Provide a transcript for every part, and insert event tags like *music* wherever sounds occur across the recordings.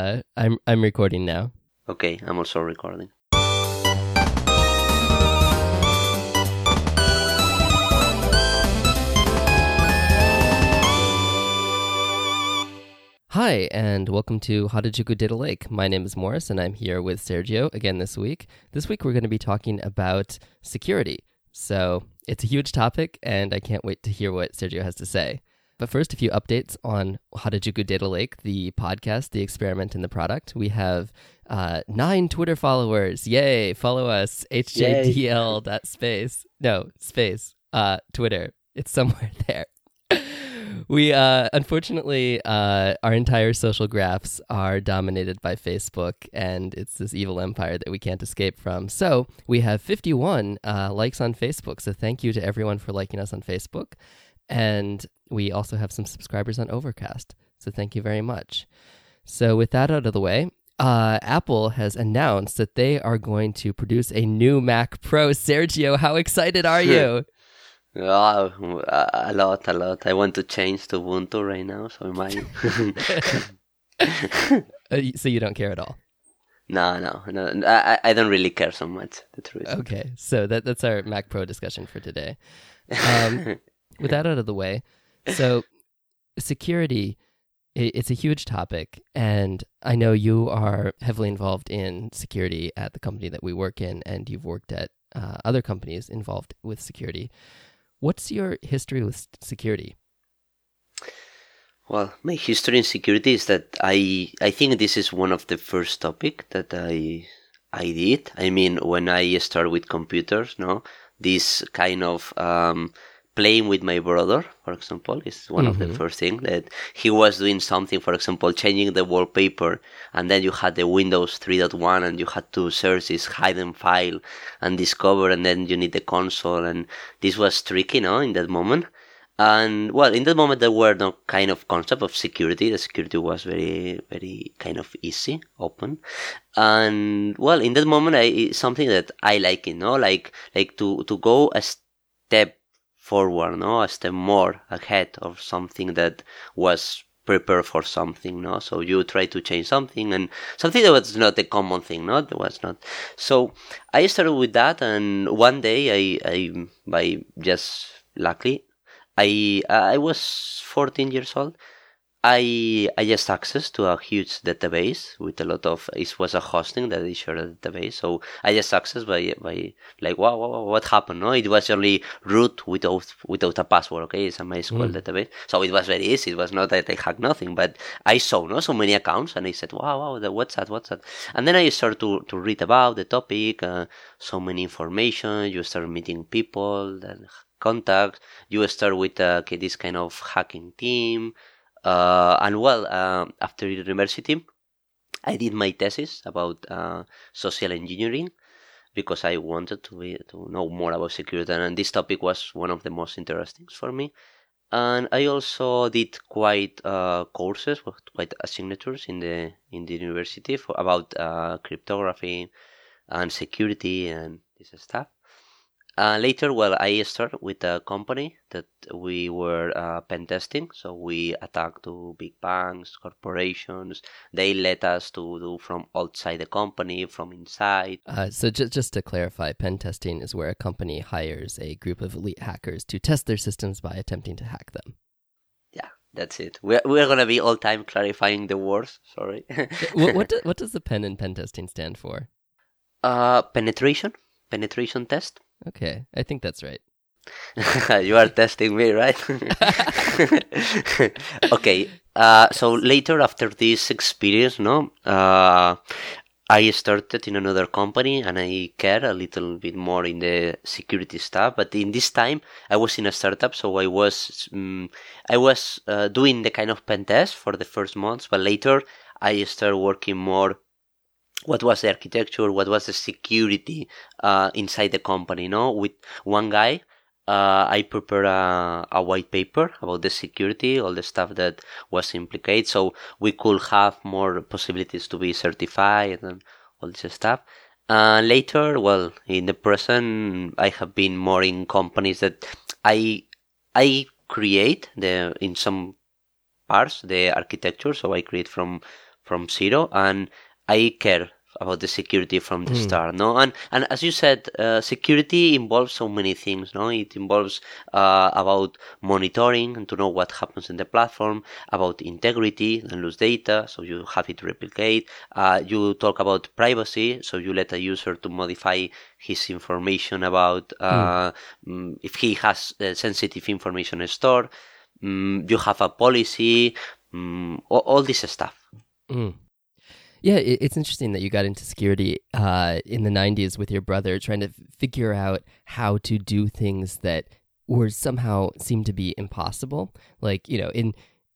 Uh, I'm I'm recording now. Okay, I'm also recording. Hi, and welcome to Harajuku Data Lake. My name is Morris, and I'm here with Sergio again this week. This week, we're going to be talking about security. So, it's a huge topic, and I can't wait to hear what Sergio has to say. But first, a few updates on Harajuku Data Lake, the podcast, the experiment, and the product. We have uh, nine Twitter followers. Yay! Follow us, HJDL space. No, space. Uh, Twitter. It's somewhere *laughs* there. we uh, unfortunately uh, our entire social graphs are dominated by Facebook, and it's this evil empire that we can't escape from. So we have 51 uh, likes on Facebook. So thank you to everyone for liking us on Facebook, and we also have some subscribers on Overcast. So thank you very much. So with that out of the way. Uh, Apple has announced that they are going to produce a new Mac Pro. Sergio, how excited are you? Oh, a lot, a lot. I want to change to Ubuntu right now, so I *laughs* uh, so you don't care at all? *laughs* No, no, no. I, I don't really care so much. The truth. Okay, so that that's our Mac Pro discussion for today. *laughs* Um, with that out of the way, so security it's a huge topic and i know you are heavily involved in security at the company that we work in and you've worked at uh, other companies involved with security What's your history with security? Well, my history in security is that I I think this is one of the first topic that I I did. I mean, when I started with computers, no, this kind of um, playing with my brother, for example, is one mm-hmm. of the mm-hmm. first things that he was doing something, for example, changing the wallpaper, and then you had the Windows 3.1 and you had to search this hidden file and discover, and then you need the console, and this was tricky, no, in that moment. And well, in that moment, there were no kind of concept of security. The security was very, very kind of easy, open. And well, in that moment, I, it's something that I like, you know, like, like to, to go a step forward, no, a step more ahead of something that was prepared for something, no. So you try to change something and something that was not a common thing, no, that was not. So I started with that, and one day I, I by just luckily, I I was 14 years old I I just access to a huge database with a lot of it was a hosting that is shared a database. So I just access by by like wow, wow, what happened? No, it was only root without without a password. Okay, it's a MySQL mm. database. So it was very easy. It was not that I hacked nothing, but I saw no so many accounts and I said wow, wow, the, what's that? What's that? And then I started to to read about the topic. Uh, so many information. You start meeting people, then contacts. You start with uh, this kind of hacking team uh, and well, uh, after university, I did my thesis about uh, social engineering because I wanted to be, to know more about security, and this topic was one of the most interesting for me. And I also did quite uh, courses, quite signatures in the in the university for about uh, cryptography and security and this stuff. Uh, later, well, I started with a company that we were uh, pen testing. So we attacked to big banks, corporations. They let us to do from outside the company, from inside. Uh, so just just to clarify, pen testing is where a company hires a group of elite hackers to test their systems by attempting to hack them. Yeah, that's it. We're we're gonna be all time clarifying the words. Sorry. what what, *laughs* do, what does the pen in pen testing stand for? Uh, penetration, penetration test. Okay, I think that's right. *laughs* you are testing me, right? *laughs* *laughs* okay. Uh, so later, after this experience, no, uh, I started in another company and I care a little bit more in the security stuff. But in this time, I was in a startup, so I was um, I was uh, doing the kind of pen test for the first months. But later, I started working more what was the architecture, what was the security uh, inside the company. No, with one guy, uh, I prepared a, a, white paper about the security, all the stuff that was implicated, so we could have more possibilities to be certified and all this stuff. Uh, later, well, in the present, I have been more in companies that I I create the in some parts the architecture, so I create from from zero, and I care about the security from the mm. start no and and as you said uh, security involves so many things no it involves uh, about monitoring and to know what happens in the platform about integrity and lose data so you have it replicate uh, you talk about privacy so you let a user to modify his information about mm. if he has uh, sensitive information stored mm, you have a policy mm, all, all, this stuff mm. Yeah, it's interesting that you got into security uh, in the 90s with your brother, trying to figure out how to do things that were somehow seemed to be impossible. Like, you know, in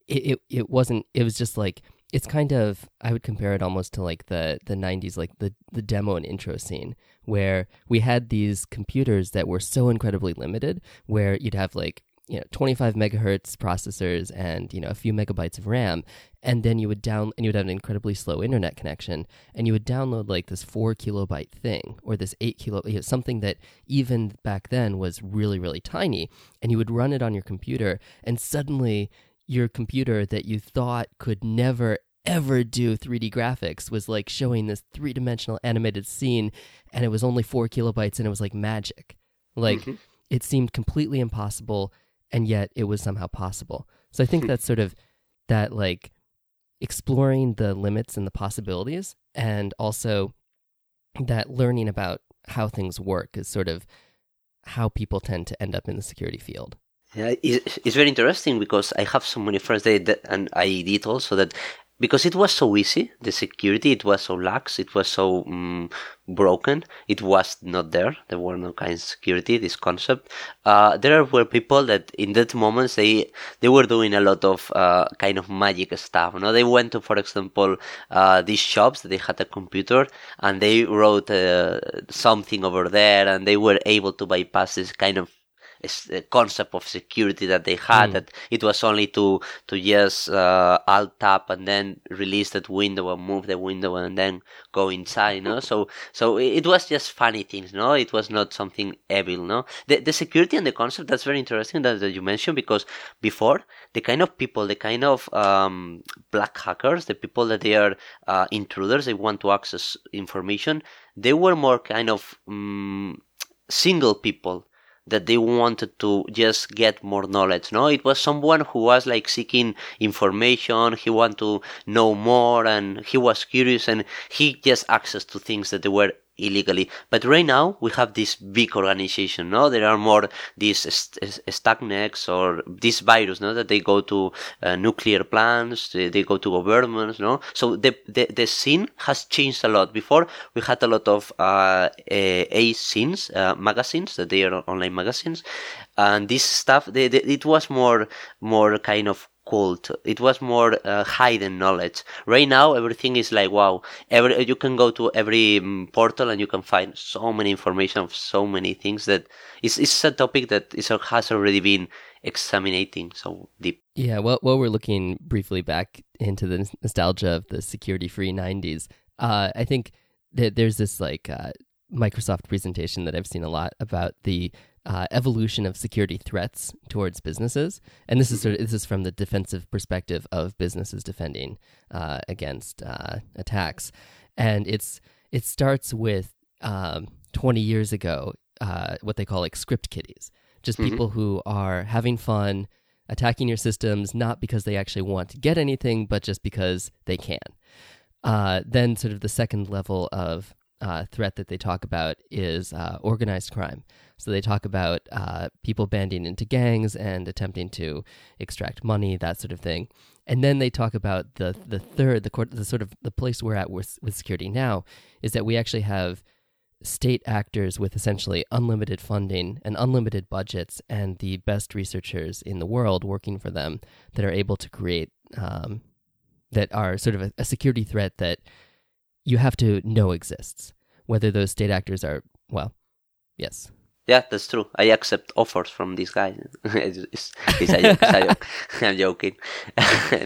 it, it, it wasn't, it was just like, it's kind of I would compare it almost to like the the 90s like the the demo and intro scene where we had these computers that were so incredibly limited where you'd have like you know 25 megahertz processors and you know a few megabytes of RAM, and then you would down and you would have an incredibly slow internet connection, and you would download like this four kilobyte thing or this eight kilo you know, something that even back then was really really tiny, and you would run it on your computer, and suddenly your computer that you thought could never ever do 3D graphics was like showing this three dimensional animated scene, and it was only four kilobytes, and it was like magic, like. Mm-hmm. It seemed completely impossible and yet it was somehow possible. So I think hmm. that's sort of that like exploring the limits and the possibilities, and also that learning about how things work is sort of how people tend to end up in the security field. Yeah, it's, very interesting because I have so many friends that, and I did also that because it was so easy, the security, it was so lax, it was so um, broken, it was not there. There were no kind of security, this concept. Uh, there were people that in that moment they they were doing a lot of uh, kind of magic stuff. Know, they went to, for example, uh, these shops. They had a computer and they wrote uh, something over there, and they were able to bypass this kind of concept of security that they had mm. that it was only to to just uh, alt tab and then release that window and move the window and then go inside no? So so it was just funny things no? It was not something evil no? The, the security and the concept that's very interesting that, that you mentioned because before the kind of people the kind of um, black hackers the people that they are uh, intruders they want to access information they were more kind of um, single people that they wanted to just get more knowledge no? It was someone who was like seeking information he wanted to know more and he was curious and he just access to things that they were illegally. But right now we have this big organization. No, there are more these stuxnets or this virus. No, that they go to uh, nuclear plants, they, they, go to governments. No, so the, the the scene has changed a lot. Before we had a lot of uh, a scenes, uh, magazines that they are online magazines, and this stuff they, they, it was more more kind of cult. It was more uh, hidden knowledge. Right now, everything is like wow. Every you can go to every um, portal and you can find so many information of so many things that it's it's a topic that is has already been examining so deep. Yeah, well, while we're looking briefly back into the nostalgia of the security-free '90s, uh, I think that there's this like uh, Microsoft presentation that I've seen a lot about the uh, evolution of security threats towards businesses, and this is sort of, this is from the defensive perspective of businesses defending uh, against uh, attacks, and it's it starts with um, 20 years ago uh, what they call like script kiddies, just mm-hmm. people who are having fun attacking your systems not because they actually want to get anything, but just because they can. Uh, then, sort of the second level of uh, threat that they talk about is uh, organized crime. So they talk about uh, people banding into gangs and attempting to extract money, that sort of thing. And then they talk about the the third, the, the sort of the place we're at with, with security now is that we actually have state actors with essentially unlimited funding and unlimited budgets and the best researchers in the world working for them that are able to create um, that are sort of a, a security threat that you have to know exists. Whether those state actors are, well, yes. Yeah, that's true. I accept offers from this guy. *laughs* it's, it's, a joke. *laughs* *laughs* I'm joking.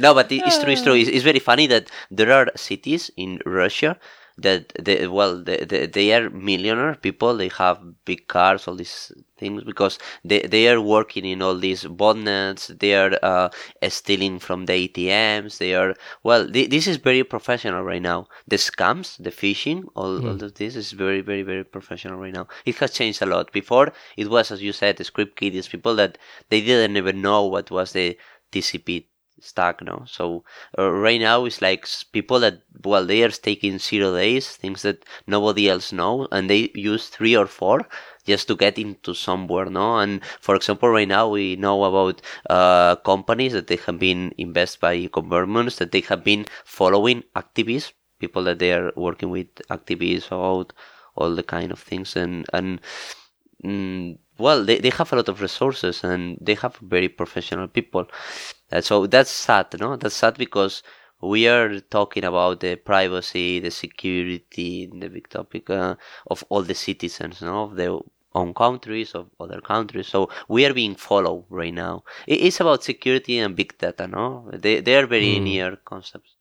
no, but it's true. It's true. It's, it's, very funny that there are cities in Russia that they well they, they, they are millionaire people. They have big cars all these things because they, they are working in all these botnets they are uh, stealing from the atms they are well th- this is very professional right now. The scams the phishing all, mm. all of this is very very very professional right now. It has changed a lot. Before it was as you said the script kiddies people that they didn't even know what was the tcp stack no? So uh, right now it's like people that well they are taking zero days things that nobody else know and they use three or four just to get into somewhere no? And for example right now we know about uh, companies that they have been invested by governments that they have been following activists people that they are working with activists about all the kind of things and and mm, well they, they have a lot of resources and they have very professional people. Uh, so that's sad no? That's sad because we are talking about the privacy the security the big topic uh, of all the citizens no? Of their own countries of other countries. So we are being followed right now. It's about security and big data no? They, they are very mm. near concepts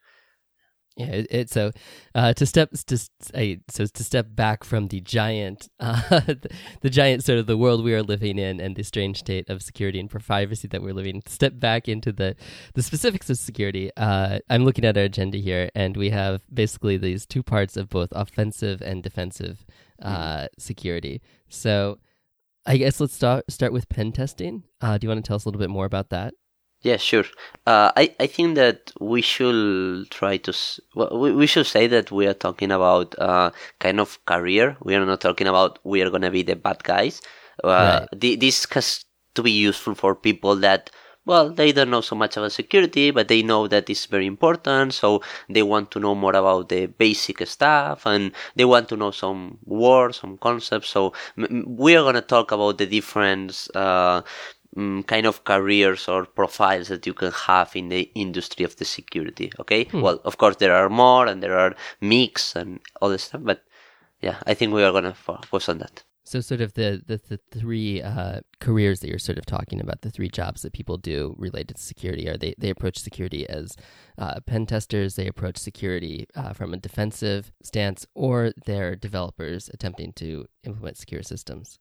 yeah, it, it so uh, to step to uh, so to step back from the giant, *laughs* uh, the, the, giant sort of the world we are living in and the strange state of security and privacy that we're living. Step back into the the specifics of security. Uh, I'm looking at our agenda here, and we have basically these two parts of both offensive and defensive uh, security. So, I guess let's start start with pen testing. Uh, do you want to tell us a little bit more about that? Yeah, sure. Uh, I I think that we should try to well, we, we should say that we are talking about uh, kind of career. We are not talking about we are gonna be the bad guys. Uh, right. th- this has to be useful for people that well they don't know so much about security, but they know that it's very important. So they want to know more about the basic stuff and they want to know some words, some concepts. So m- we are gonna talk about the different uh, um, kind of careers or profiles that you can have in the industry of the security. Okay, hmm. well, of course there are more and there are mix and all this stuff, but yeah, I think we are gonna focus on that. So, sort of the the, the three uh, careers that you're sort of talking about, the three jobs that people do related to security, are they they approach security as uh, pen testers, they approach security uh, from a defensive stance, or they're developers attempting to implement secure systems.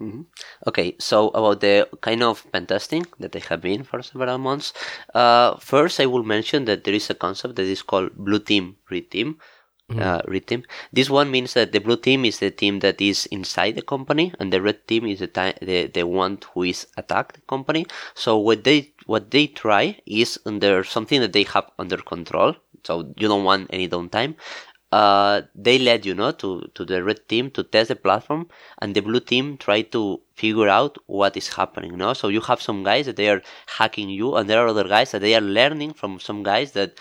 Mm-hmm. Okay, so about the kind of pen testing that I have been for several months. Uh, first, I will mention that there is a concept that is called blue team, red team. Mm-hmm. Uh, red team. This one means that the blue team is the team that is inside the company, and the red team is the ti- the, the one who is attacked the company. So what they what they try is under something that they have under control. So you don't want any downtime uh, they led you know to, to the red team to test the platform and the blue team try to figure out what is happening no so you have some guys that they are hacking you and there are other guys that they are learning from some guys that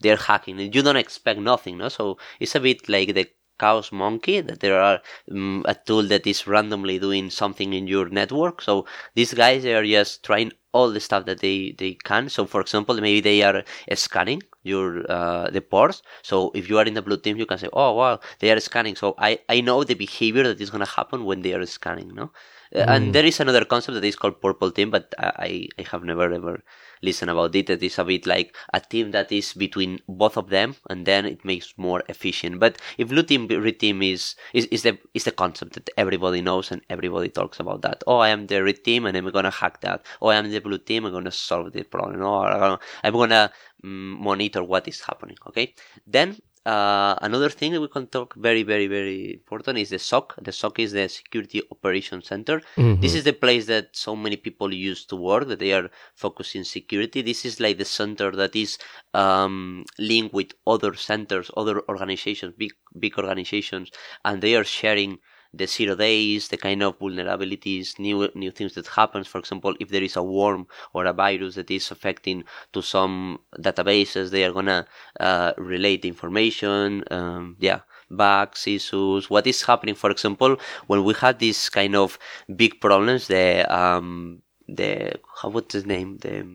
they're hacking and you don't expect nothing no so it's a bit like the chaos monkey that there are um, a tool that is randomly doing something in your network. So these guys they are just trying all the stuff that they they can. So for example maybe they are scanning your uh, the ports. So if you are in the blue team you can say oh wow they are scanning. So i i know the behavior that is going to happen when they are scanning no mm. and there is another concept that is called purple team but i i have never ever listened about it. It is a bit like a team that is between both of them, and then it makes more efficient. But if blue team, red team is, is is the is the concept that everybody knows and everybody talks about that. Oh, I am the red team and I'm gonna hack that. Oh, I am the blue team. I'm gonna solve the problem. Or oh, I'm gonna mm, monitor what is happening. Okay, then uh, another thing that we can talk very, very, very important is the SOC. The SOC is the Security Operations Center. Mm-hmm. This is the place that so many people use to work, that they are focusing security. This is like the center that is um, linked with other centers, other organizations, big, big organizations, and they are sharing the zero days, the kind of vulnerabilities, new new things that happens. For example, if there is a worm or a virus that is affecting to some databases, they are gonna uh, relate information. Um, yeah, bugs, issues, what is happening. For example, when we had this kind of big problems, the um, the how what's the name the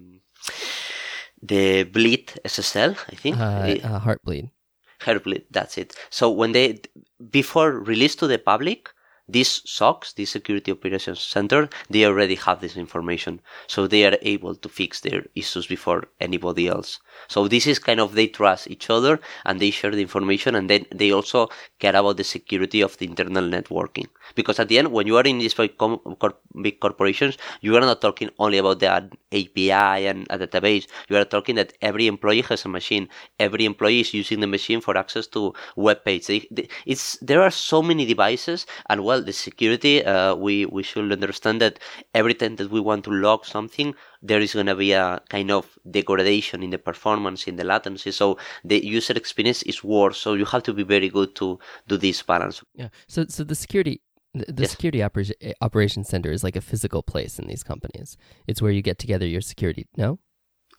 the bleed SSL, I think. Uh, uh, heartbleed. Heartbleed, that's it. So when they before release to the public, these SOCs, this Security Operations Center, they already have this information, so they are able to fix their issues before anybody else. So this is kind of they trust each other and they share the information and then they also care about the security of the internal networking. Because at the end, when you are in these big, corporations, you are not talking only about the API and a database. You are talking that every employee has a machine. Every employee is using the machine for access to web pages. It's there are so many devices, and well, the security. Uh, we we should understand that every time that we want to log something, there is going to be a kind of degradation in the performance, in the latency. So the user experience is worse. So you have to be very good to do this balance. Yeah. So so the security the yes. security oper- eh, operations center is like a physical place in these companies. It's where you get together your security. No,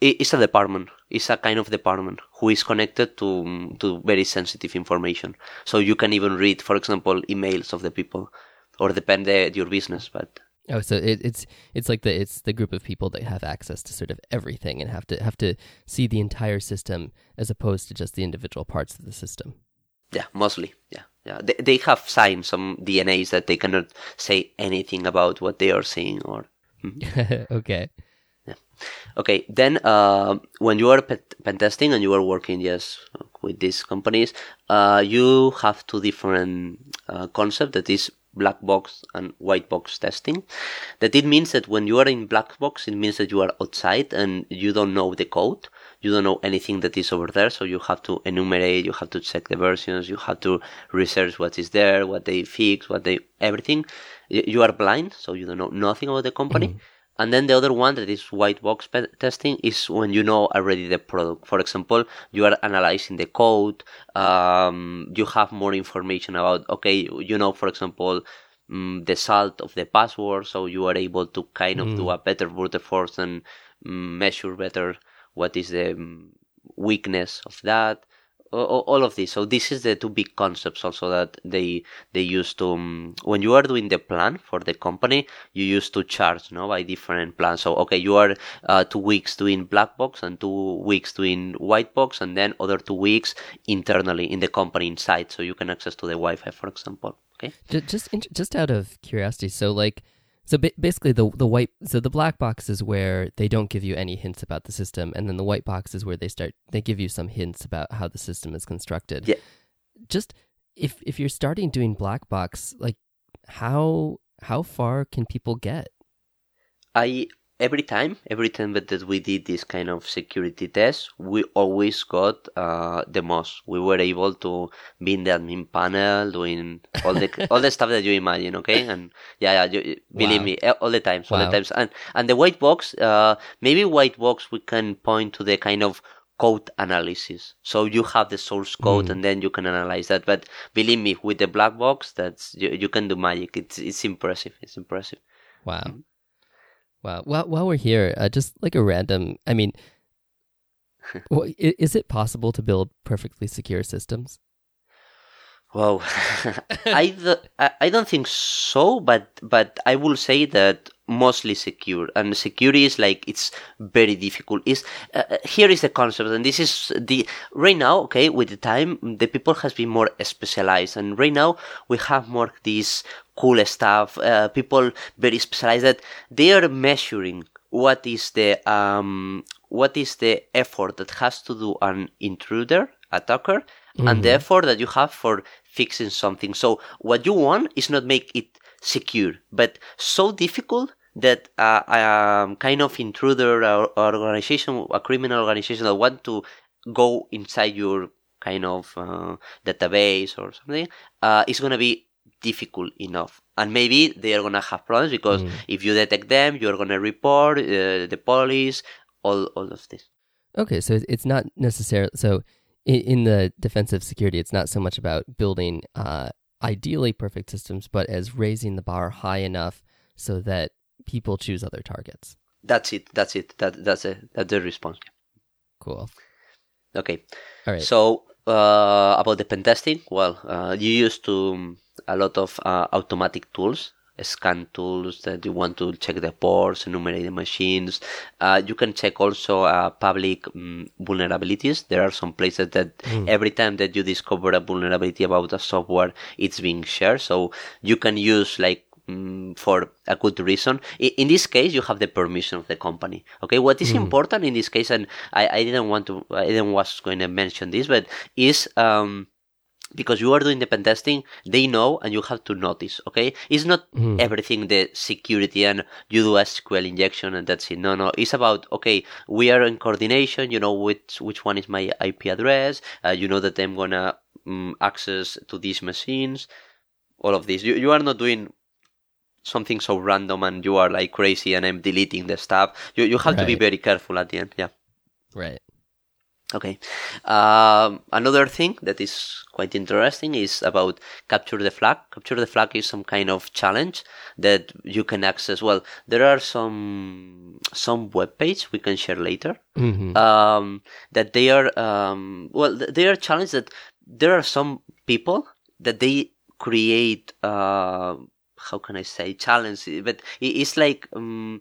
it's a department. It's a kind of department who is connected to to very sensitive information. So you can even read, for example, emails of the people, or depend the, your business. But oh, so it, it's it's like the it's the group of people that have access to sort of everything and have to have to see the entire system as opposed to just the individual parts of the system. Yeah, mostly. Yeah, yeah. They they have signed some DNAs that they cannot say anything about what they are seeing or. Mm-hmm. *laughs* okay. Yeah. Okay. Then, uh, when you are pen testing and you are working, yes, with these companies, uh, you have two different uh, concepts. That is black box and white box testing. That it means that when you are in black box, it means that you are outside and you don't know the code you don't know anything that is over there, so you have to enumerate, you have to check the versions, you have to research what is there, what they fix, what they everything. You are blind, so you don't know nothing about the company. Mm-hmm. And then the other one that is white box testing is when you know already the product. For example, you are analyzing the code, um, you have more information about, okay, you know, for example, um, the salt of the password, so you are able to kind of mm. do a better brute force and um, measure better what is the um, weakness of that all of this so this is the two big concepts also that they they use to um, when you are doing the plan for the company you used to charge no by different plans. So okay you are uh, two weeks doing black box and two weeks doing white box and then other two weeks internally in the company inside so you can access to the wi-fi for example okay? Just just out of curiosity so like so basically, the the white so the black box is where they don't give you any hints about the system, and then the white box is where they start they give you some hints about how the system is constructed. Yeah. Just if if you're starting doing black box, like how how far can people get? I every time, every time that we did this kind of security test, we always got uh, the most. We were able to be in the admin panel, doing all the *laughs* all the stuff that you imagine. Okay, and yeah, yeah, you, believe wow. me, all the times, all wow. the times, and and the white box, uh, maybe white box, we can point to the kind of code analysis. So you have the source code mm. and then you can analyze that. But believe me, with the black box, that's you, you can do magic. It's it's impressive. It's impressive. Wow. Wow. Well, while we're here, uh, just like a random, I mean, *laughs* is it possible to build perfectly secure systems? Well, *laughs* I, I don't think so, but but I will say that mostly secure and security is like it's very difficult is uh, uh, here is the concept and this is the right now okay with the time the people has been more specialized and right now we have more this cool stuff uh, people very specialized that they are measuring what is the um what is the effort that has to do an intruder attacker mm-hmm. and the mm-hmm. effort that you have for fixing something so what you want is not make it secure but so difficult that uh, a kind of intruder or, organization, a criminal organization that want to go inside your kind of uh, database or something, uh, is going to be difficult enough. And maybe they are going to have problems because mm. if you detect them, you're going to report uh, the police, all, all of this. Okay, so it's not necessarily so. In, in the defensive security, it's not so much about building uh, ideally perfect systems, but as raising the bar high enough so that people choose other targets. That's it. That's it. That that's it. That's the response. Cool. Okay. All right. So uh, about the pen testing, well, uh, you used to um, a lot of uh, automatic tools, scan tools that you want to check the ports, enumerate the machines. Uh, you can check also uh, public um, vulnerabilities. There are some places that mm. every time that you discover a vulnerability about a software, it's being shared. So you can use like mm, for a good reason. I, in this case, you have the permission of the company. Okay, what is Mm. important in this case, and I, I didn't want to, I didn't was going to mention this, but is um, because you are doing the pen testing, they know, and you have to notice. Okay, it's not Mhm. everything the security and you do SQL injection and that's it. No, no, it's about okay, we are in coordination. You know which which one is my IP address. Uh, you know that I'm gonna um, access to these machines. All of this. You you are not doing something so random and you are like crazy and I'm deleting the stuff. You you have to be very careful at the end. Yeah. Right. Okay. Um, another thing that is quite interesting is about capture the flag. Capture the flag is some kind of challenge that you can access. Well, there are some some web page we can share later. hmm Um, that they are um, well, th- they are challenged that there are some people that they create. Uh, how can I say challenge? But it's like um,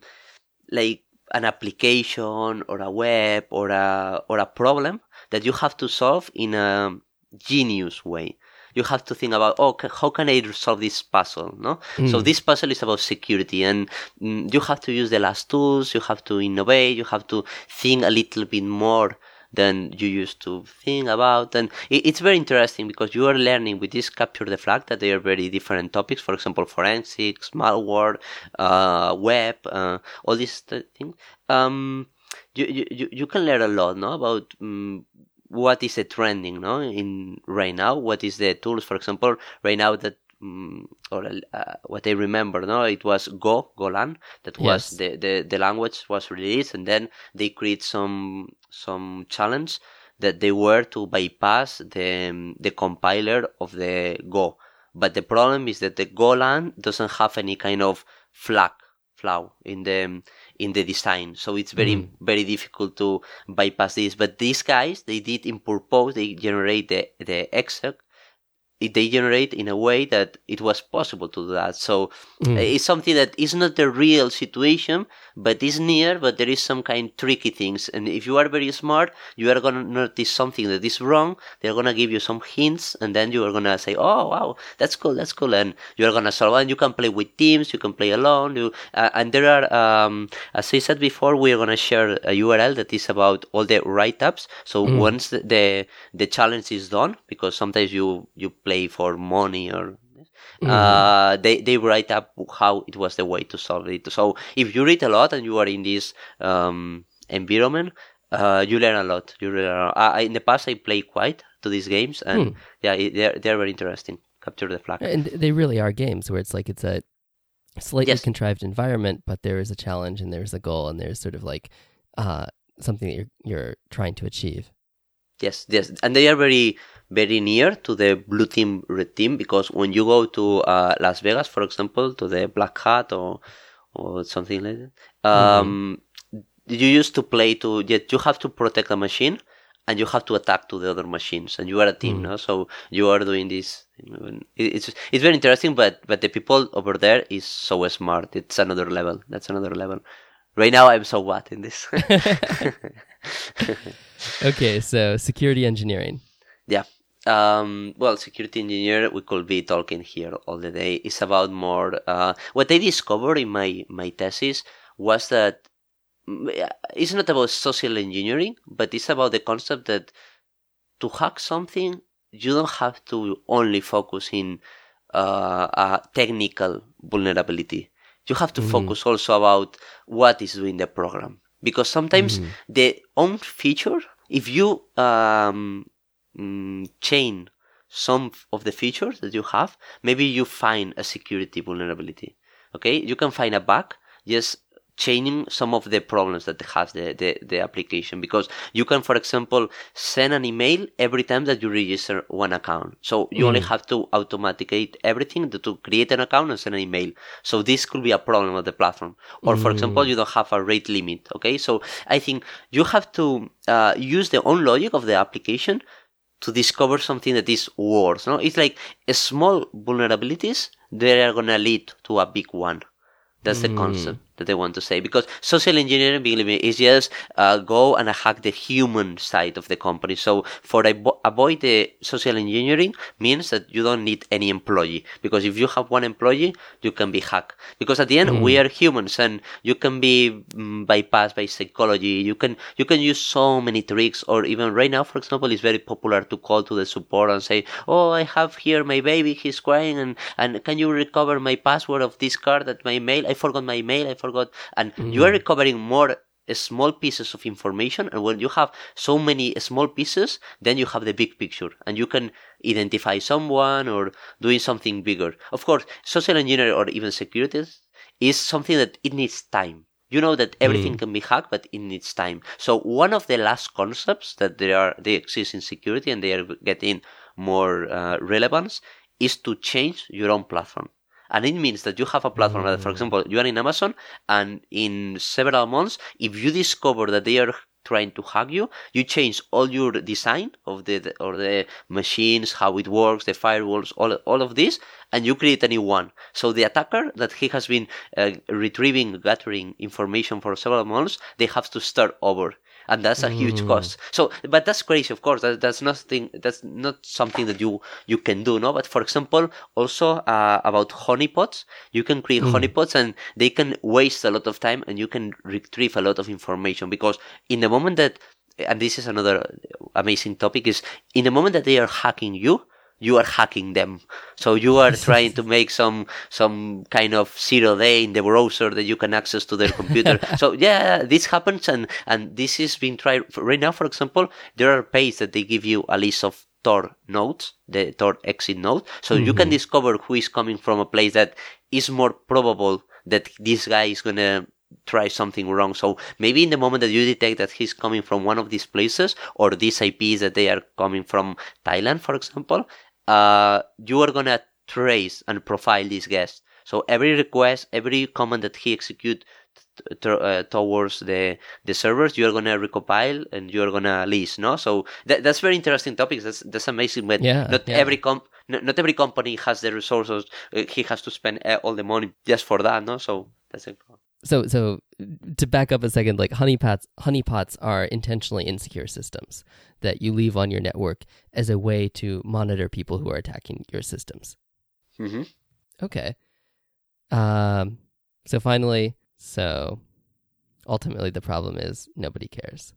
like an application or a web or a or a problem that you have to solve in a genius way. You have to think about, oh, how can I solve this puzzle? No, so Mm. this puzzle is about security, and mm, you have to use the last tools. You have to innovate. You have to think a little bit more than you used to think about. And it, it's very interesting because you are learning with this capture the flag that they are very different topics. For example, forensics, malware, uh, web, uh, all these th- things. Um, you, you, you- you can learn a lot, no, about um, what is the trending, no, in right now. What is the tools, for example, right now that. Um, or uh, what I remember, no, it was Go, Golan, that was Yes. the, the, the language was released, and then they create some some challenge that they were to bypass the the compiler of the Go. But the problem is that the Golan doesn't have any kind of flag flaw in the in the design, so it's very Mhm. very difficult to bypass this. But these guys, they did in purpose, they generate the the exec. It, they generate in a way that it was possible to do that. So Mm. it's something that is not the real situation, but is near, but there is some kind of tricky things. And if you are very smart, you are gonna notice something that is wrong. They're gonna give you some hints, and then you are gonna say, "Oh, wow, that's cool, that's cool," and you are gonna solve. And you can play with teams, you can play alone. You uh, and there are, um, as I said before, we are gonna share a URL that is about all the write-ups. So Mm. once the, the the challenge is done, because sometimes you you play for money or uh, they they write up how it was the way to solve it. So if you read a lot and you are in this um, environment, uh, you learn a lot. You learn. A lot. I, in the past, I played quite to these games, and Hmm. yeah, it, they're they're very interesting. Capture the flag. And they really are games where it's like it's a slightly Yes. contrived environment, but there is a challenge and there's a goal and there's sort of like uh, something that you're you're trying to achieve. Yes, yes, and they are very very near to the blue team, red team because when you go to uh, Las Vegas, for example, to the Black Hat or or something like that, um, you used to play to yet you have to protect a machine and you have to attack to the other machines and you are a team, Mm. no? So you are doing this. It's it's very interesting, but but the people over there is so smart. It's another level. That's another level. Right now, I'm so bad in this. *laughs* *laughs* okay, so security engineering. Yeah. Um, well, security engineer, we could be talking here all the day. It's about more. Uh, what I discovered in my my thesis was that mm, it's not about social engineering, but it's about the concept that to hack something, you don't have to only focus in uh, a technical vulnerability. You have to Mhm. focus also about what is doing the program because sometimes Mhm. the own feature, if you um, mm, chain some of the features that you have, maybe you find a security vulnerability. Okay, you can find a bug just chaining some of the problems that has the, the, the application. Because you can for example send an email every time that you register one account. So you only Mm. have to automaticate everything to, to create an account and send an email. So this could be a problem of the platform. Or for Mm. example you don't have a rate limit okay? So i think you have to uh, use the own logic of the application to discover something that is worse no? It's like a small vulnerabilities they are gonna lead to a big one. That's the Mm. concept that they want to say because social engineering believe me is just uh, go and hack the human side of the company. So for avo- avoid the social engineering means that you don't need any employee because if you have one employee you can be hacked. Because at the end we are humans and you can be mm, bypassed by psychology. You can you can use so many tricks or even right now for example it's very popular to call to the support and say oh i have here my baby he's crying and and can you recover my password of this card at my mail i forgot my mail i forgot and you are recovering more small pieces of information and when you have so many small pieces then you have the big picture and you can identify someone or doing something bigger. Of course social engineering or even security is something that it needs time. You know that everything can be hacked but it needs time. So one of the last concepts that they are they exist in security and they are getting more uh, relevance is to change your own platform and it means that you have a platform that, for example, you are in Amazon, and in several months, if you discover that they are trying to hack you, you change all your design of the, the or the machines, how it works, the firewalls, all all of this, and you create a new one. So the attacker that he has been uh, retrieving, gathering information for several months, they have to start over and that's a huge cost. So, but that's crazy, of course. That, that's nothing. That's not something that you you can do, no. But for example, also uh, about honeypots, you can create honeypots, and they can waste a lot of time, and you can retrieve a lot of information because in the moment that, and this is another amazing topic, is in the moment that they are hacking you, you are hacking them. So you are *laughs* trying to make some some kind of zero day in the browser that you can access to their computer. *laughs* so yeah, this happens, and and this is being tried right now. For example, there are pages that they give you a list of Tor nodes, the Tor exit node, so you can mm-hmm. discover who is coming from a place that is more probable that this guy is gonna try something wrong. So maybe in the moment that you detect that he's coming from one of these places or these IPs that they are coming from Thailand, for example, uh, you are gonna trace and profile this guest. So every request, every command that he execute t- t- uh, towards the the servers, you are gonna recompile and you are gonna list. No, so that, that's very interesting topics. That's that's amazing. But Yeah, not yeah. every comp, not, not every company has the resources. Uh, he has to spend uh, all the money just for that. No, so that's it. So, so to back up a second, like honeypots, honeypots are intentionally insecure systems that you leave on your network as a way to monitor people who are attacking your systems. hmm Okay. Um. So finally, so ultimately, the problem is nobody cares.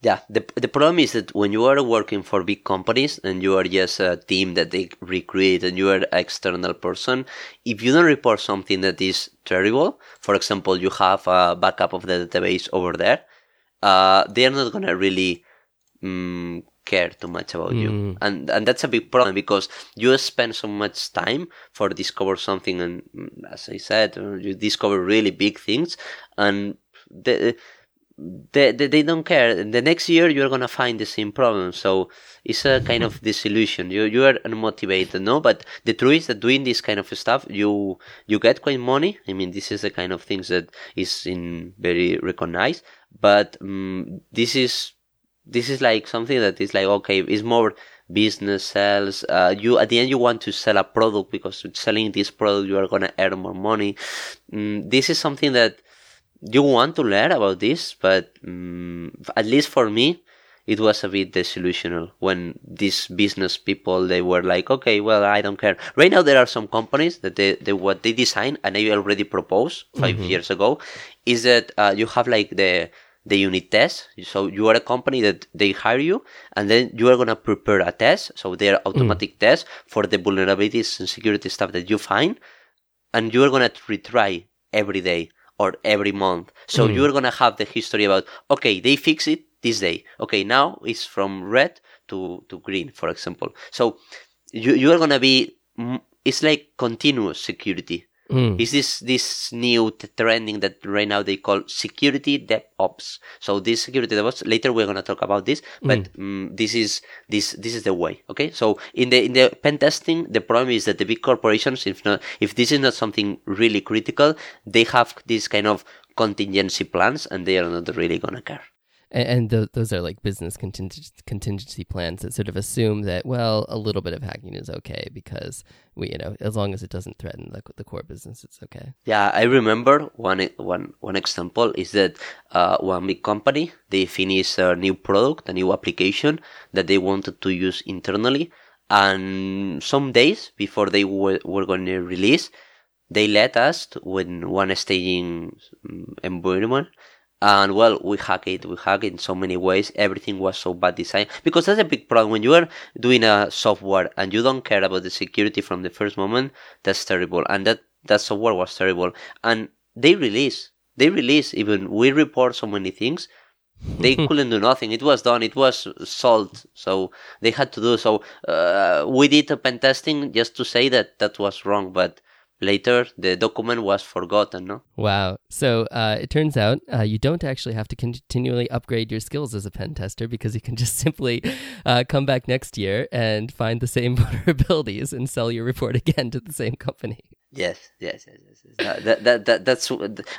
Yeah, the the problem is that when you are working for big companies and you are just a team that they recruit and you are an external person, if you don't report something that is terrible, for example, you have a backup of the database over there, uh, they are not gonna really mm, care too much about you, and and that's a big problem because you spend so much time for discover something, and mm, as I said, uh, you discover really big things, and the they, they, they don't care. The next year you're gonna find the same problem. So it's a kind of disillusion. You you are unmotivated, no? But the truth is that doing this kind of stuff, you you get quite money. I mean, this is the kind of things that is in very recognized. But um, this is this is like something that is like okay, it's more business sales. Uh, you at the end you want to sell a product because selling this product you are gonna earn more money. Mm, this is something that you want to learn about this, but um, at least for me, it was a bit disillusional when these business people they were like, okay, well, I don't care. Right now, there are some companies that they, they what they design and I already proposed 5 years ago is that uh, you have like the the unit test. So you are a company that they hire you, and then you are gonna prepare a test. So they are automatic tests for the vulnerabilities and security stuff that you find, and you are gonna retry every day or every month. So you're gonna have the history about okay, they fix it this day. Okay, now it's from red to to green, for example. So you you are gonna be mm, it's like continuous security. Mm. Is this this new t- trending that right now they call security DevOps? So this security DevOps later we're gonna talk about this, but mm, this is this this is the way. Okay, so in the in the pen testing, the problem is that the big corporations, if not if this is not something really critical, they have this kind of contingency plans and they are not really gonna care. And, th- those are like business contingency, plans that sort of assume that well a little bit of hacking is okay because we you know as long as it doesn't threaten the, the core business it's okay. Yeah i remember one one one example is that uh, one big company they finished a new product a new application that they wanted to use internally and some days before they were, were going to release they let us with one staging mm, environment and well we hack it we hack it in so many ways. Everything was so bad designed. Because that's a big problem. When you are doing a software and you don't care about the security from the first moment that's terrible. And that that software was terrible. And they release they release even we report so many things they *laughs* couldn't do nothing. It was done it was solved. So they had to do so uh, we did a pen testing just to say that that was wrong but later the document was forgotten no wow so uh, it turns out uh, you don't actually have to continually upgrade your skills as a pen tester because you can just *laughs* simply uh, come back next year and find the same *laughs* vulnerabilities and sell your report again to the same company yes yes yes, yes, yes. that, that, that, that's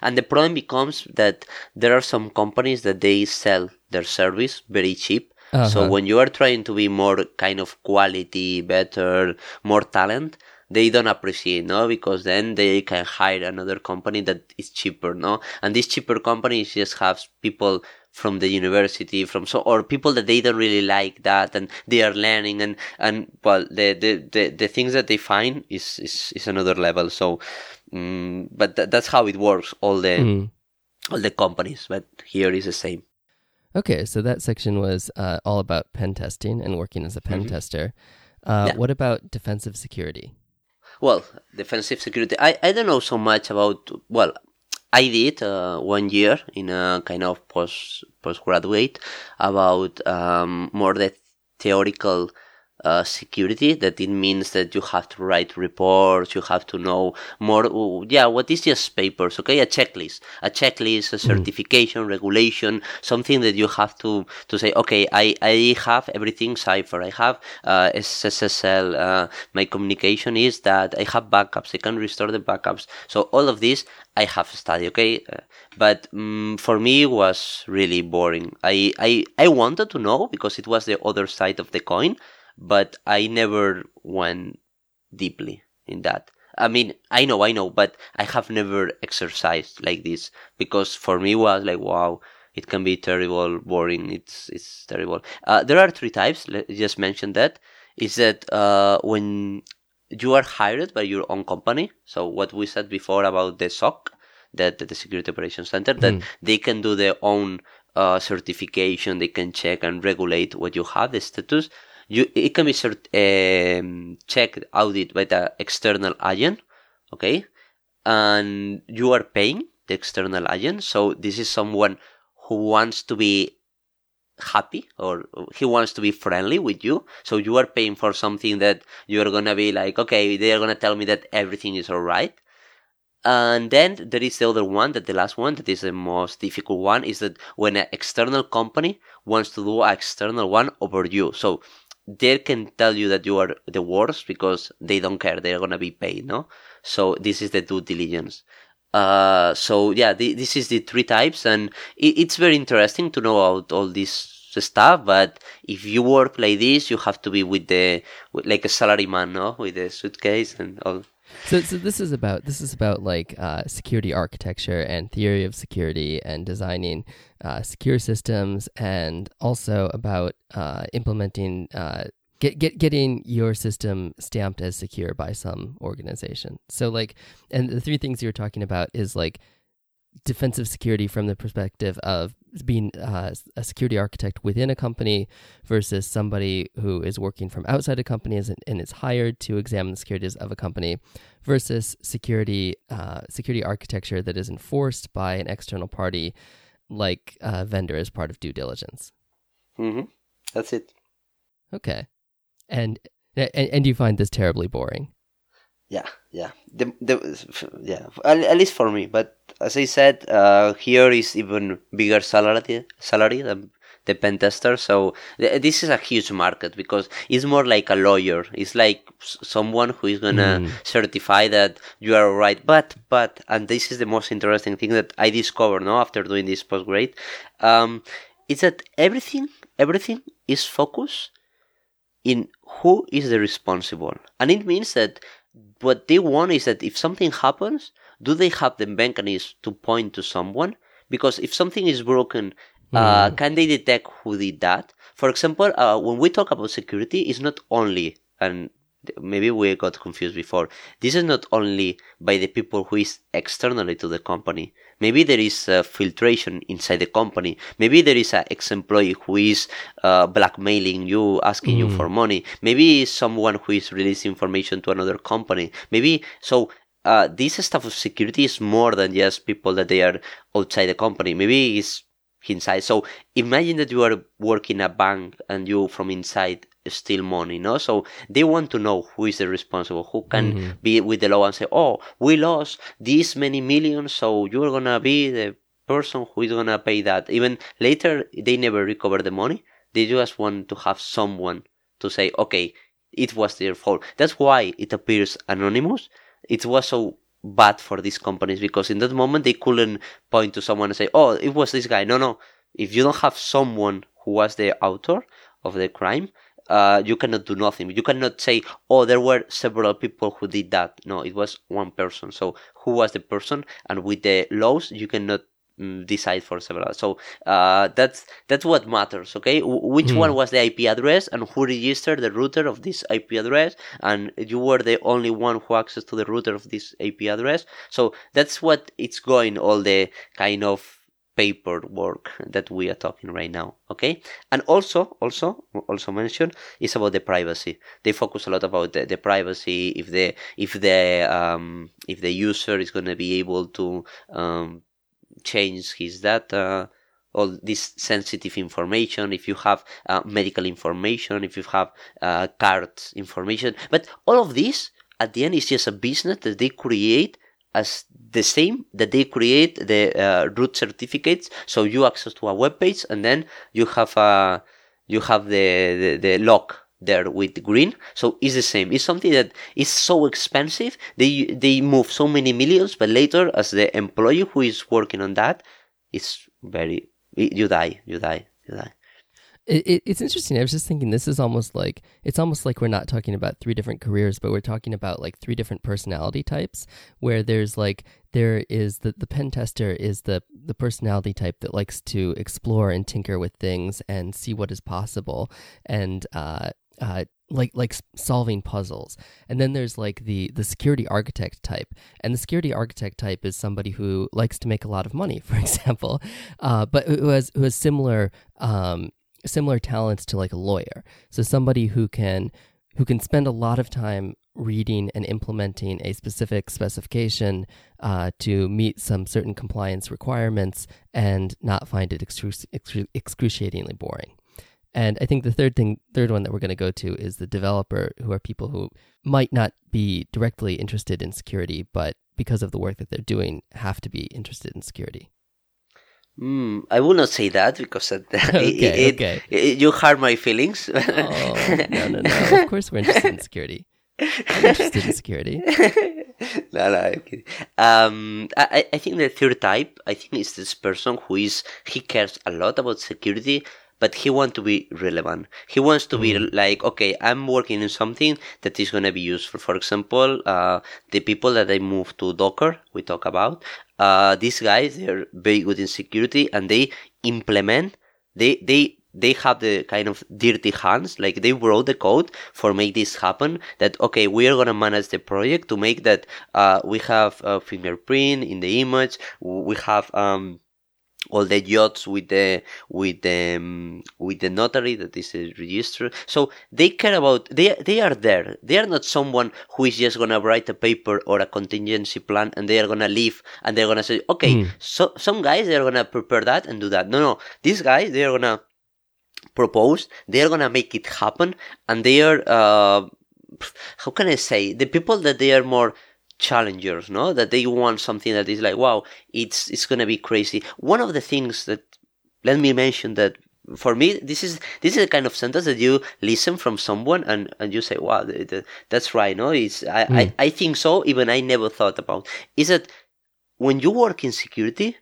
and the problem becomes that there are some companies that they sell their service very cheap uh-huh. so when you are trying to be more kind of quality better more talent they don't appreciate, no, because then they can hire another company that is cheaper, no, and these cheaper companies just have people from the university, from so or people that they don't really like that, and they are learning, and and well, the the the, the things that they find is is, is another level. So, um, but th- that's how it works. All the mm. all the companies, but here is the same. Okay, so that section was uh, all about pen testing and working as a pen mm-hmm. tester. Uh, yeah. What about defensive security? Well, defensive security. I, I don't know so much about. Well, I did uh, one year in a kind of post postgraduate about um, more the theoretical uh, security that it means that you have to write reports you have to know more yeah what is just papers okay? A checklist. A checklist a mm. certification mm. regulation something that you have to to say okay i i have everything cipher i have uh, ssl uh, my communication is that i have backups. I can restore the backups. So all of this i have studied okay? Uh, but um, for me it was really boring. I i i wanted to know because it was the other side of the coin but I never went deeply in that. I mean, I know, I know, but I have never exercised like this because for me was like, wow, it can be terrible, boring. It's it's terrible. Uh, there are three types. Let just mention that. Is that uh, when you are hired by your own company. So what we said before about the SOC, that the Security Operations Center, that mm. they can do their own uh, certification. They can check and regulate what you have, the status you it can be cert, um, checked audit by the external agent okay? And you are paying the external agent so this is someone who wants to be happy or he wants to be friendly with you. So you are paying for something that you're gonna be like okay they're gonna tell me that everything is all right and then there is the other one that the last one that is the most difficult one is that when an external company wants to do an external one over you. So they can tell you that you are the worst because they don't care. They're gonna be paid, no? So this is the due diligence. Uh, so yeah, the, this is the three types, and it, it's very interesting to know about all this stuff. But if you work like this, you have to be with the with, like a salary man, no, with the suitcase and all. So, so this is about this is about like uh, security architecture and theory of security and designing uh, secure systems, and also about uh, implementing uh, get get getting your system stamped as secure by some organization. So, like, and the three things you're talking about is like defensive security from the perspective of being uh, a security architect within a company versus somebody who is working from outside a company and is hired to examine the securities of a company versus security uh, security architecture that is enforced by an external party like a vendor as part of due diligence. Mm-hmm. That's it. Okay, and and, and you find this terribly boring yeah yeah. The, the yeah. At, at, least for me but as i said uh, here is even bigger salary salary than the pen tester so th- this is a huge market because it's more like a lawyer. It's like someone who is gonna mm. certify that you are right. But but and this is the most interesting thing that i discovered now after doing this post grade um, is that everything everything is focused in who is the responsible. And it means that what they want is that if something happens do they have the mechanism to point to someone? Because if something is broken uh, can they detect who did that? For example uh, when we talk about security it's not only and maybe we got confused before this is not only by the people who is externally to the company maybe there is a filtration inside the company. Maybe there is an ex-employee who is uh, blackmailing you asking you for money. Maybe someone who is releasing information to another company. Maybe so uh, this stuff of security is more than just people that they are outside the company. Maybe it's inside. So imagine that you are working a bank and you from inside steal money no? So they want to know who is the responsible who can mm-hmm. be with the law and say oh we lost this many millions so you're gonna be the person who is gonna pay that. Even later they never recover the money. They just want to have someone to say okay it was their fault. That's why it appears anonymous. It was so bad for these companies because in that moment they couldn't point to someone and say oh it was this guy. No no. If you don't have someone who was the author of the crime uh, you cannot do nothing. You cannot say, "Oh, there were several people who did that." No, it was one person. So, who was the person? And with the laws, you cannot mm, decide for several. So, uh, that's that's what matters. Okay, w- which one was the IP address and who registered the router of this IP address? And you were the only one who access to the router of this IP address. So that's what it's going. All the kind of paperwork that we are talking right now okay? And also also also mention is about the privacy. They focus a lot about the, the privacy if the if the um if the user is going to be able to um change his data all this sensitive information if you have uh, medical information if you have uh, card information. But all of this at the end is just a business that they create as the same that they create the uh, root certificates. So you access to a web page and then you have a you have the, the the lock there with green. So it's the same. It's something that is so expensive. They they move so many millions but later as the employee who is working on that it's very you die you die you die It, it, it's interesting. I was just thinking this is almost like it's almost like we're not talking about three different careers, but we're talking about like three different personality types. Where there's like there is the the pen tester is the the personality type that likes to explore and tinker with things and see what is possible and uh, uh, like like solving puzzles. And then there's like the the security architect type, and the security architect type is somebody who likes to make a lot of money, *laughs* for example, uh, but who has who has similar um, similar talents to like a lawyer. So somebody who can who can spend a lot of time reading and implementing a specific specification uh, to meet some certain compliance requirements and not find it excru- excru- excruciatingly boring. And I think the third thing, third one that we're going to go to is the developer, who are people who might not be directly interested in security, but because of the work that they're doing, have to be interested in security. Mm, I will not say that because *laughs* it, Okay, it- okay. it- you hurt my feelings. Oh no, no, no! *laughs* Of course, we're interested in security. I'm interested in security. *laughs* no, no, I'm kidding. Um, I, I- I think the third type, I think is this person who is, he cares a lot about security, but he wants to be relevant. He wants to be like, okay, I'm working in something that is going to be useful. For example, uh, the people that I moved to Docker, we talk about, uh, these guys, they're very good in security and they implement, they, they, they have the kind of dirty hands, like they wrote the code for make this happen. That okay, we are gonna manage the project to make that. Uh, we have a fingerprint in the image. We have um all the yachts with the with the um, with the notary that is a register. So they care about they they are there. They are not someone who is just gonna write a paper or a contingency plan and they are gonna leave and they're gonna say okay. So some guys they are gonna prepare that and do that. No, no. These guys they are gonna propose. They are gonna make it happen and they are uh, how can I say the people that they are more challengers, no? That they want something that is like, wow, it's it's gonna be crazy. One of the things that let me mention that for me this is this is the kind of sentence that you listen from someone and, and you say, wow, the, the, that's right, no? It's I, I hmm. I think so. Even I never thought about is that when you work in security,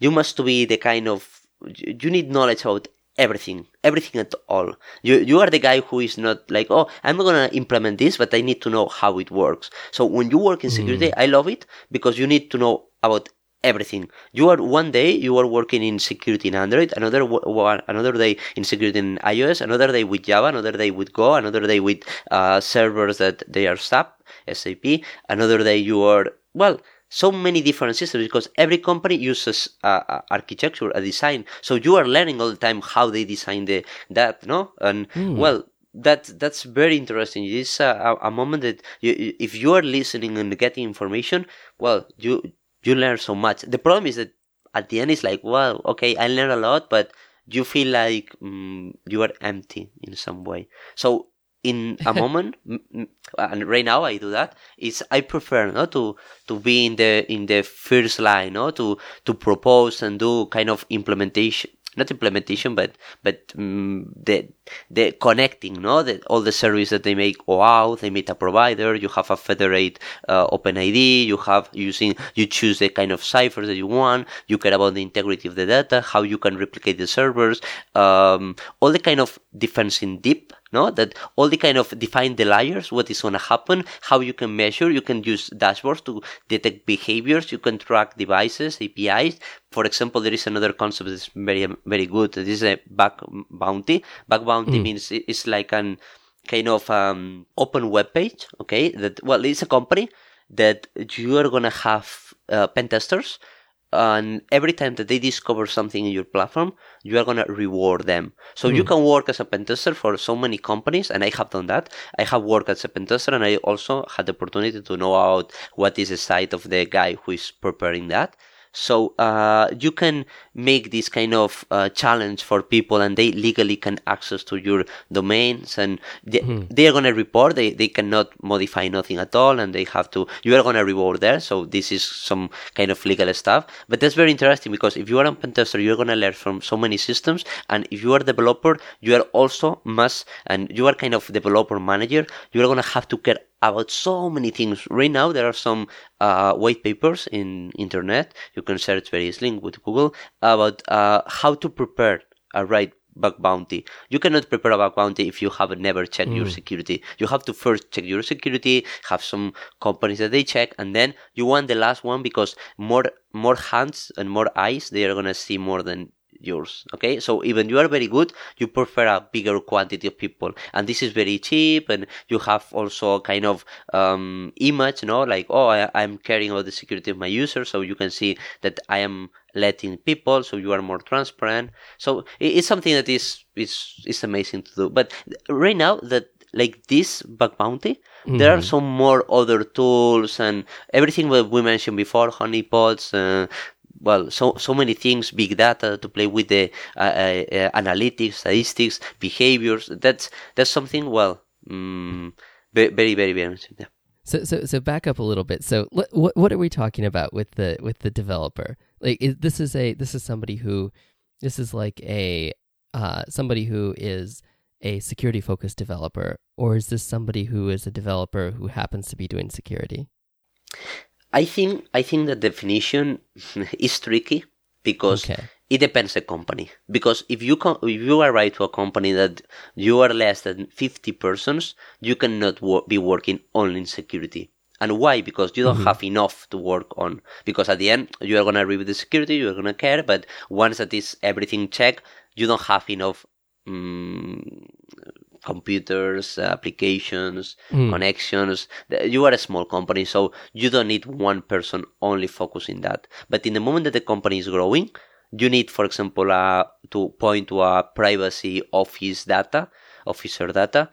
you must be the kind of you need knowledge about everything, everything at all. You you are the guy who is not like, oh, I'm gonna implement this, but I need to know how it works. So when you work in security, mm. I love it because you need to know about everything. You are one day you are working in security in Android, another one, another day in security in iOS, another day with Java, another day with Go, another day with uh, servers that they are SAP, SAP, another day you are well so many different systems because every company uses uh, architecture, a design. So you are learning all the time how they design the that, no? And mm. well, that that's very interesting. It's a, a moment that you, if you are listening and getting information, well, you you learn so much. The problem is that at the end it's like, well, okay, I learned a lot, but you feel like mm, you are empty in some way. So in a *laughs* moment and right now i do that is i prefer no to to be in the in the first line no to to propose and do kind of implementation not implementation, but but um, the the connecting, no, the, all the service that they make OAuth, they meet a provider. You have a federate uh, OpenID. You have using you choose the kind of cipher that you want. You care about the integrity of the data, how you can replicate the servers, um, all the kind of defense in deep no? That all the kind of define the layers what is going to happen how you can measure you can use dashboards to detect behaviors you can track devices apis for example there is another concept that's very very good. This is a bug bounty. Bug bounty mm. means it's like an kind of um, open web page okay? That well it's a company that you are going to have uh, pen testers and every time that they discover something in your platform, you are gonna reward them. So mm. you hmm. can work as a pentester for so many companies, and I have done that. I have worked as a pentester, and I also had the opportunity to know about what is the side of the guy who is preparing that. So uh, you can make this kind of uh, challenge for people, and they legally can access to your domains, and they, mm. they are going to report. They they cannot modify nothing at all, and they have to. You are going to reward there. So this is some kind of legal stuff. But that's very interesting because if you are a pentester, you're going to learn from so many systems, and if you are a developer, you are also must, and you are kind of developer manager. You are going to have to care about so many things. Right now, there are some uh, white papers in internet. You can search very easily with Google about uh, how to prepare a right bug bounty. You cannot prepare a bug bounty if you have never checked mm. your security. You have to first check your security, have some companies that they check, and then you want the last one because more more hands and more eyes they are gonna see more than yours okay so even you are very good you prefer a bigger quantity of people and this is very cheap and you have also kind of um, image you know like oh I, i'm caring about the security of my users so you can see that i am letting people so you are more transparent so it's something that is is is amazing to do but right now that like this bug bounty mm-hmm. there are mm-hmm. some more other tools and everything that we mentioned before honeypots uh, well, so so many things, big data to play with the uh, uh, uh analytics, statistics, behaviors. That's that's something. Well, mm, very very very. Yeah. So so so back up a little bit. So what what are we talking about with the with the developer? Like is, this is a this is somebody who this is like a uh, somebody who is a security focused developer, or is this somebody who is a developer who happens to be doing security? I think I think the definition *laughs* is tricky because okay. it depends the company. Because if you com- if you arrive to a company that you are less than fifty persons, you cannot wo- be working only in security. And why? Because you don't mm-hmm. have enough to work on. Because at the end, you are gonna review the security, you are gonna care, but once that is everything checked, you don't have enough um, computers, applications, mm. connections. You are a small company, so you don't need one person only focusing that. But in the moment that the company is growing, you need, for example, uh, to point to a privacy office data, officer data,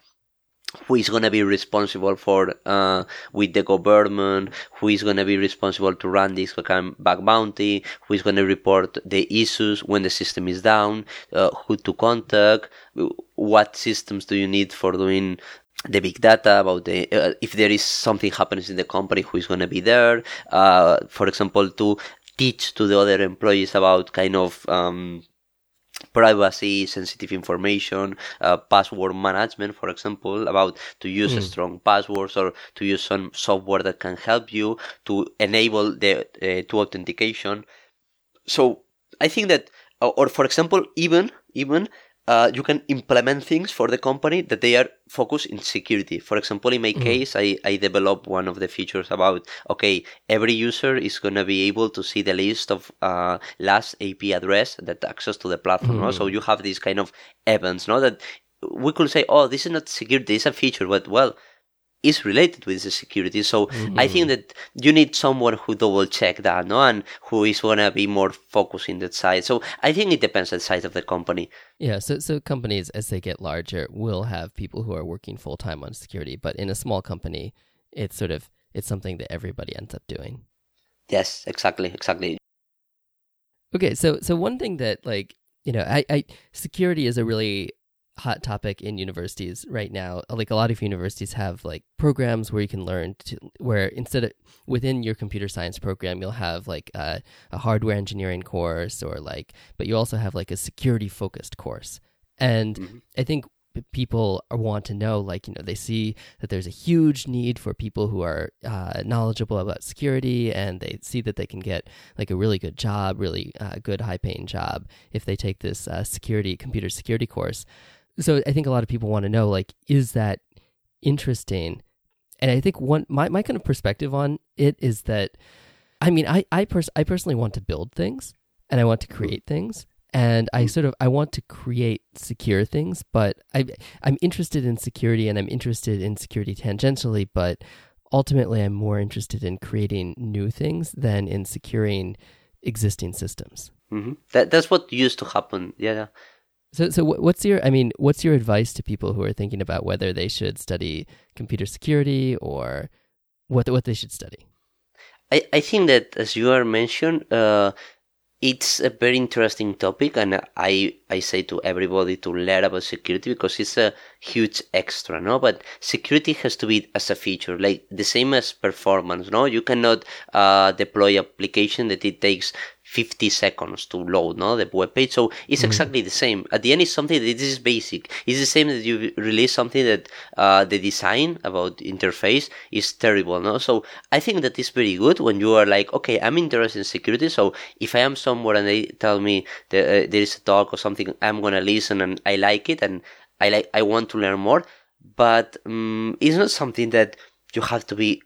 who is going to be responsible for uh, with the government who is going to be responsible to run this bug bounty who is going to report the issues when the system is down uh, who to contact what systems do you need for doing the big data about the uh, if there is something happens in the company who is going to be there uh, for example to teach to the other employees about kind of um, privacy, sensitive information, uh, password management, for example, about to use mm. strong passwords or to use some software that can help you to enable the uh, to authentication. So I think that or, or for example, even even uh, you can implement things for the company that they are focused in security. For example, in my mm-hmm. case, I, I developed one of the features about, okay, every user is going to be able to see the list of uh, last IP address that access to the platform. Mm-hmm. No? So you have these kind of events, no? That we could say, oh, this is not security, it's a feature, but well, is related with the security. So mm-hmm. I think that you need someone who double check that, no, and who is gonna be more focused in that side. So I think it depends on the size of the company. Yeah. So so companies as they get larger will have people who are working full time on security, but in a small company, it's sort of it's something that everybody ends up doing. Yes. Exactly. Exactly. Okay. So so one thing that like you know I, I security is a really hot topic in universities right now. Like a lot of universities have like programs where you can learn to where instead of within your computer science program you'll have like a, a hardware engineering course or like but you also have like a security focused course. And mm-hmm. I think people want to know like you know they see that there's a huge need for people who are uh, knowledgeable about security and they see that they can get like a really good job really uh, good high paying job if they take this uh, security computer security course so I think a lot of people want to know like is that interesting? And I think one my my kind of perspective on it is that I mean I I pers- I personally want to build things and I want to create things and I sort of I want to create secure things, but I I'm interested in security and I'm interested in security tangentially, but ultimately I'm more interested in creating new things than in securing existing systems. Mm-hmm. That that's what used to happen. Yeah, so, so what's your? I mean, what's your advice to people who are thinking about whether they should study computer security or what what they should study? I, I think that as you are mentioned, uh, it's a very interesting topic, and I I say to everybody to learn about security because it's a huge extra, no? But security has to be as a feature, like the same as performance, no? You cannot uh, deploy application that it takes 50 seconds to load no the web page. So it's mm-hmm. exactly the same. At the end it's something that is basic. It's the same that you release something that uh, the design about interface is terrible no? So i think that is very good when you are like okay i'm interested in security. So if i am somewhere and they tell me that, uh, there is a talk or something i'm gonna listen and i like it and i like i want to learn more. But um, it's not something that you have to be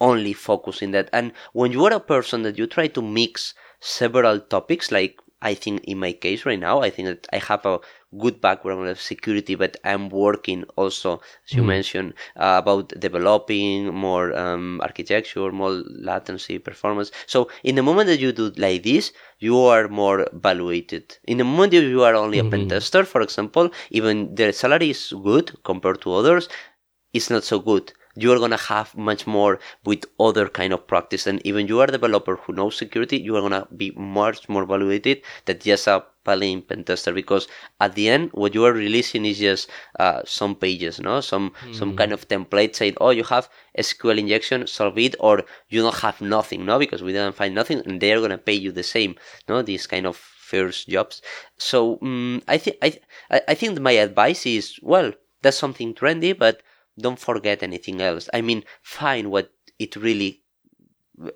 only focusing that. And when you are a person that you try to mix several topics like I think in my case right now, I think that I have a good background of security, but I'm working also, as you mm. mentioned, uh, about developing more um, architecture, more latency, performance. So in the moment that you do like this, you are more evaluated. In the moment that you are only mm-hmm. a pen tester, for example, even the salary is good compared to others, it's not so good you are gonna have much more with other kind of practice. And even you are a developer who knows security, you are gonna be much more evaluated than just a plain pen tester. Because at the end what you are releasing is just uh, some pages no? Some mm. some kind of template saying oh you have sql injection solve it or you don't have nothing no? Because we didn't find nothing and they're going to pay you the same no? These kind of first jobs. So um, i think i i think my advice is well that's something trendy but don't forget anything else. I mean, find what it really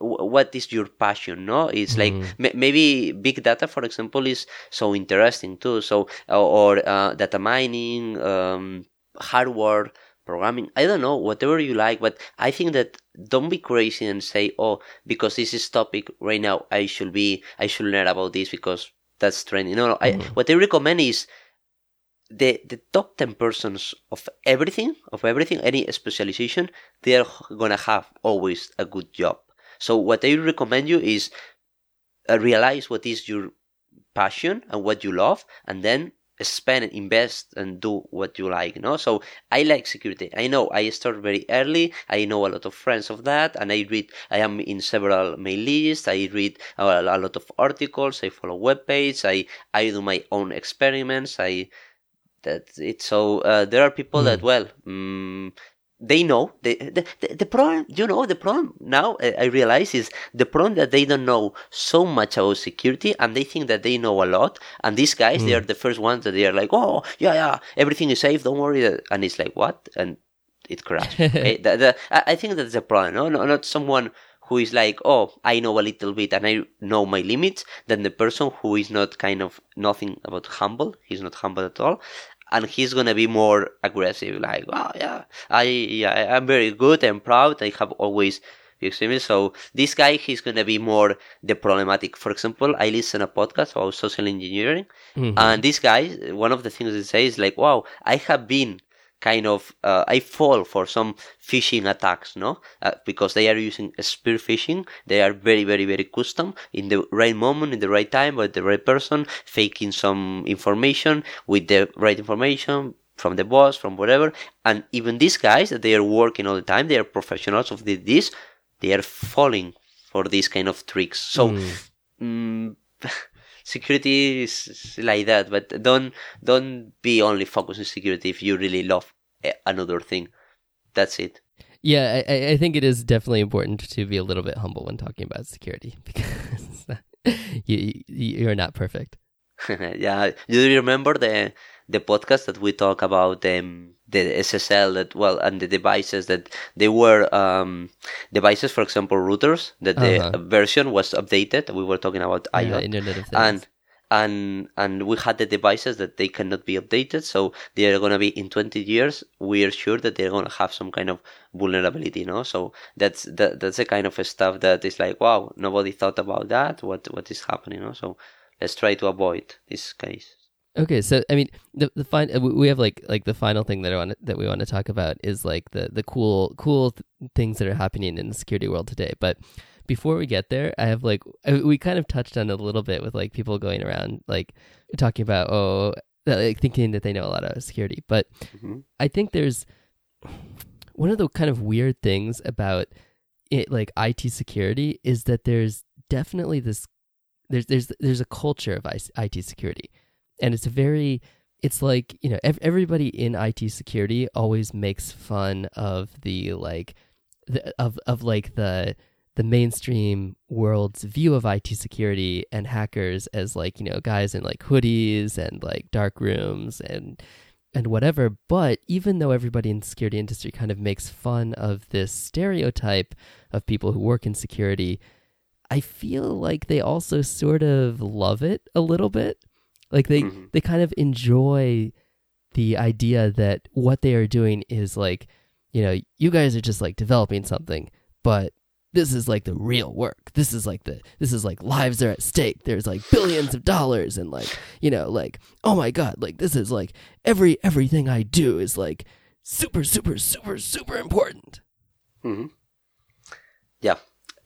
what is your passion no it's like mm. maybe big data for example is so interesting too so or uh, data mining um, hardware programming i don't know whatever you like but i think that don't be crazy and say oh because this is topic right now i should be i should learn about this because that's trending no no mm. I, what i recommend is the the top 10 persons of everything of everything any specialization they are gonna have always a good job. So what i recommend you is uh, realize what is your passion and what you love and then spend and invest and do what you like know so i like security. I know i start very early. I know a lot of friends of that and i read i am in several mail lists. I read a, a lot of articles. I follow web pages i i do my own experiments. I that's it. So uh, there are people mm. that hmm. well. Um, they know the, the the problem you know the problem now i realize is the problem that they don't know so much about security and they think that they know a lot and these guys mm. they hmm. are the first ones that they are like oh yeah yeah everything is safe don't worry and it's like what and it crashes okay? *laughs* the, the, i think that's a problem no? no not someone who is like, oh, I know a little bit and I know my limits, than the person who is not kind of nothing about humble. He's not humble at all. And he's gonna be more aggressive, like, oh yeah, I yeah, I'm very good and proud. I have always experience. So this guy, he's gonna be more the problematic. For example, I listen a podcast about social engineering, Mhm. and this guy, one of the things they say is like, wow, I have been kind of, uh, I fall for some phishing attacks, no? Uh, because they are using spear phishing. They are very, very, very custom in the right moment, in the right time, with the right person, faking some information with the right information from the boss, from whatever. And even these guys that they are working all the time, they are professionals of this, they are falling for these kind of tricks. So, mm, *laughs* security is like that, but don't don't be only focused on security if you really love eh, another thing. That's it. Yeah, I, I- think it is definitely important to be a little bit humble when talking about security *laughs* because you, you you're not perfect. *laughs* yeah, do you remember the the podcast that we talk about um, the SSL that well and the devices that they were um, devices, for example, routers that the Uh-huh. version was updated. We were talking about Yeah, IoT. Internet of Things. and and and we had the devices that they cannot be updated so they are going to be in 20 years we are sure that they're going to have some kind of vulnerability no so that's that, that's the kind of stuff that is like wow nobody thought about that what what is happening no so let's try to avoid this case Okay, so I mean, the the fine we we have like like the final thing that I want that we want to talk about is like the the cool cool th- things that are happening in the security world today. But before we get there, I have like I- we kind of touched on it a little bit with like people going around like talking about oh like thinking that they know a lot of security, but Mhm. I think there's one of the kind of weird things about it like IT security is that there's definitely this there's there's there's a culture of IT security and it's a very it's like you know ev- everybody in IT security always makes fun of the like the, of of like the the mainstream world's view of IT security and hackers as like you know guys in like hoodies and like dark rooms and and whatever. But even though everybody in the security industry kind of makes fun of this stereotype of people who work in security I feel like they also sort of love it a little bit like they Mhm. they kind of enjoy the idea that what they are doing is like you know you guys are just like developing something but this is like the real work this is like the this is like lives are at stake there's like billions of dollars and like you know like oh my god like this is like every everything i do is like super super super super important hmm Yeah.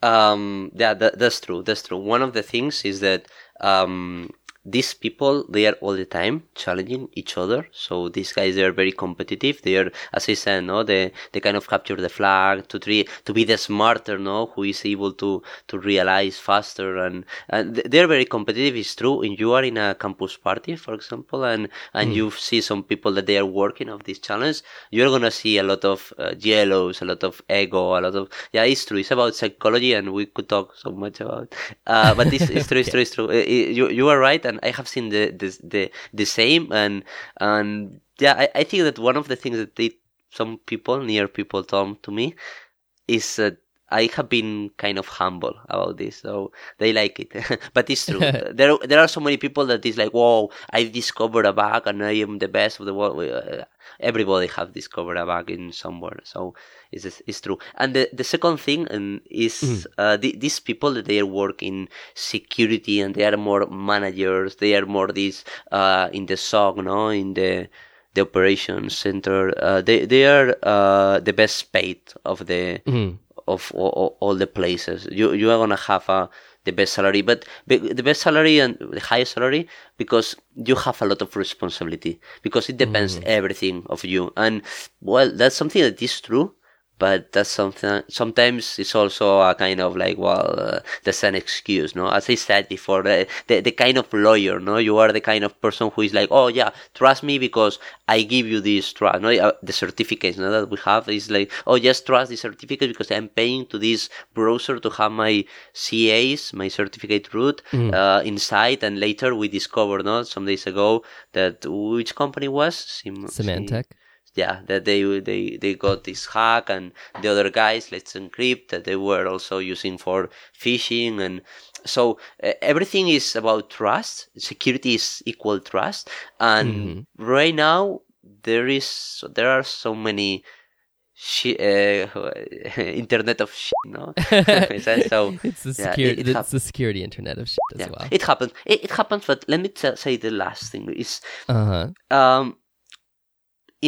Um, yeah, that, that's true. That's true. One of the things is that um, these people they are all the time challenging each other. So these guys they are very competitive. They are, as I said, no, they they kind of capture the flag to try to be the smarter, no, who is able to to realize faster and and they are very competitive. It's true. And you are in a campus party, for example, and and you see some people that they are working of this challenge. You're gonna see a lot of uh, yellows, a lot of ego, a lot of yeah. It's true. It's about psychology, and we could talk so much about. Uh, but this is *laughs* true. It's true. It's true. You you are right, and I have seen the the the, the same, and and yeah, I, I think that one of the things that they some people near people told to me is that I have been kind of humble about this, so they like it. *laughs* but it's true. *laughs* there there are so many people that is like, "Whoa, I discovered a bug and I am the best of the world." Uh, Uh, Everybody have discovered a bug in somewhere, so it's it's true. And the the second thing and is uh, the, these people that they work in security and they are more managers. They are more these uh, in the SOC, no, in the the operations center. Uh, they they are uh, the best paid of the Mhm. of all, all the places. You you are gonna have a the best salary, but the best salary and the highest salary because you have a lot of responsibility because it depends mm. everything of you. And well, that's something that is true. But that's something. Sometimes it's also a kind of like, well, uh, that's an excuse, no? As I said before, the, the the kind of lawyer, no? You are the kind of person who is like, oh yeah, trust me because I give you this trust. No, Uh, the certificates no, that we have is like, oh just trust the certificate because I'm paying to this browser to have my CAs, my certificate root uh, inside, and later we discovered, no, some days ago that which company was Sim- Symantec. Yeah, that they they they got this hack and the other guys, let's encrypt that they were also using for phishing and so uh, everything is about trust. Security is equal trust, and mm-hmm. right now there is there are so many uh, *laughs* internet of shit, no? *laughs* *laughs* so it's the security, yeah, it, it it's the security internet of shit as yeah, well. It happens. It, it happens, but let me t- say the last thing is, uh-huh. um,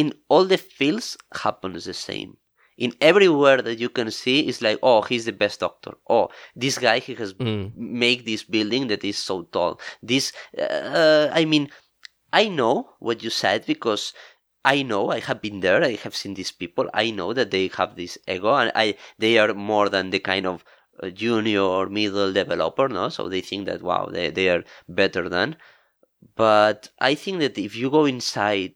in all the fields happens the same. In everywhere that you can see, it's like, oh, he's the best doctor. Oh, this guy he has mm. make this building that is so tall. This, uh, I mean, I know what you said because I know I have been there. I have seen these people. I know that they have this ego, and I they are more than the kind of uh, junior or middle developer, no? So they think that wow, they they are better than. But I think that if you go inside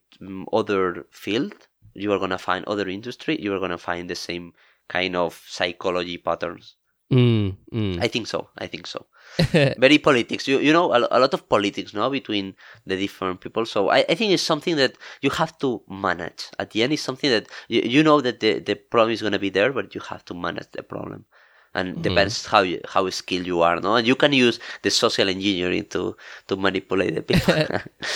other field, you are gonna find other industry. You are gonna find the same kind of psychology patterns. Mm, mm. I think so. I think so. *laughs* very politics. You you know a, a, lot of politics, now between the different people. So I, I think it's something that you have to manage. At the end, it's something that you, you know that the, the problem is going to be there, but you have to manage the problem. And mm-hmm. depends how you, how skilled you are, no. And you can use the social engineering to to manipulate the people. *laughs*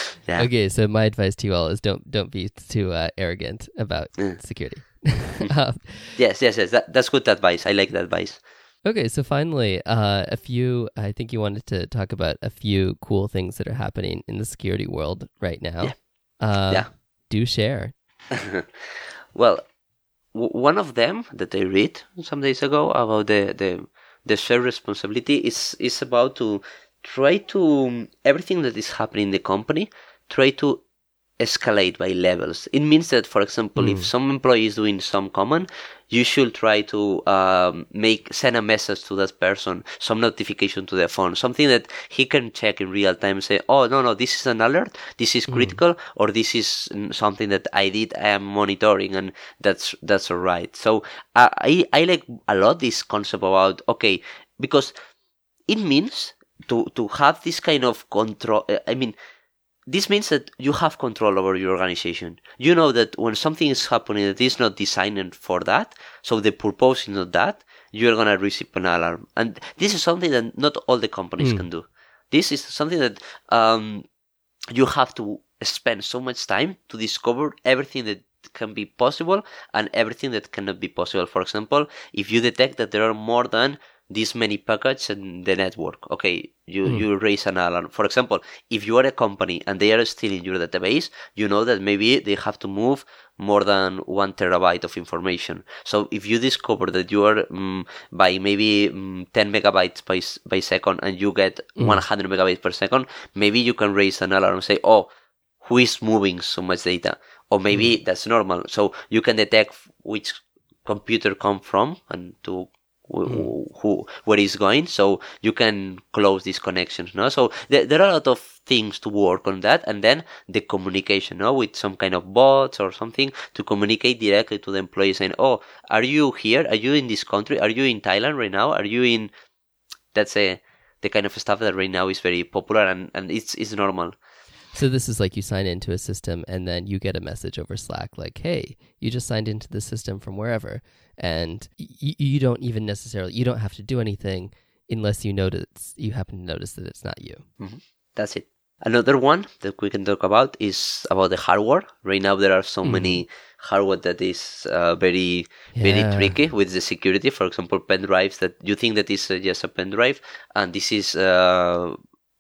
*laughs* yeah. Okay, so my advice to you all is don't don't be too uh, arrogant about mm. security. *laughs* um, yes, yes, yes. That, that's good advice. I like that advice. Okay, so finally, uh, a few. I think you wanted to talk about a few cool things that are happening in the security world right now. Yeah. Uh, yeah. Do share. well, one of them that I read some days ago about the the the shared responsibility is is about to try to everything that is happening in the company try to escalate by levels. It means that, for example, mm. if some employee is doing some command, you should try to um, make send a message to that person, some notification to their phone, something that he can check in real time. Say, oh no no, this is an alert, this is mm. critical, mm. or this is something that I did, I am monitoring, and that's that's alright. So I I like a lot this concept about okay because it means to to have this kind of control. I mean this means that you have control over your organization. You know that when something is happening that is not designed for that, so the purpose is not that, you're gonna receive an alarm. And this is something that not all the companies mm. can do. This is something that um, you have to spend so much time to discover everything that can be possible and everything that cannot be possible. For example, if you detect that there are more than this many packets in the network. Okay, you, mm. you raise an alarm. For example, if you are a company and they are stealing your database, you know that maybe they have to move more than one terabyte of information. So if you discover that you are um, by maybe um, 10 megabytes by, by second and you get mm. 100 megabytes per second, maybe you can raise an alarm and say, oh, who is moving so much data? Or maybe mm. that's normal. So you can detect which computer come from and to Hmm. who, who where it's going. So you can close these connections no? So there, there are a lot of things to work on that. And then the communication no? With some kind of bots or something to communicate directly to the employee saying oh are you here? Are you in this country? Are you in thailand right now? Are you in that's a the kind of stuff that right now is very popular and, and it's it's normal. So this is like you sign into a system and then you get a message over Slack like, "Hey, you just signed into the system from wherever." And y- you don't even necessarily you don't have to do anything unless you notice you happen to notice that it's not you. Mm-hmm. That's it. Another one that we can talk about is about the hardware. Right now, there are so mm-hmm. many hardware that is uh, very yeah. very tricky with the security. For example, pen drives that you think that is uh, just a pen drive, and this is uh,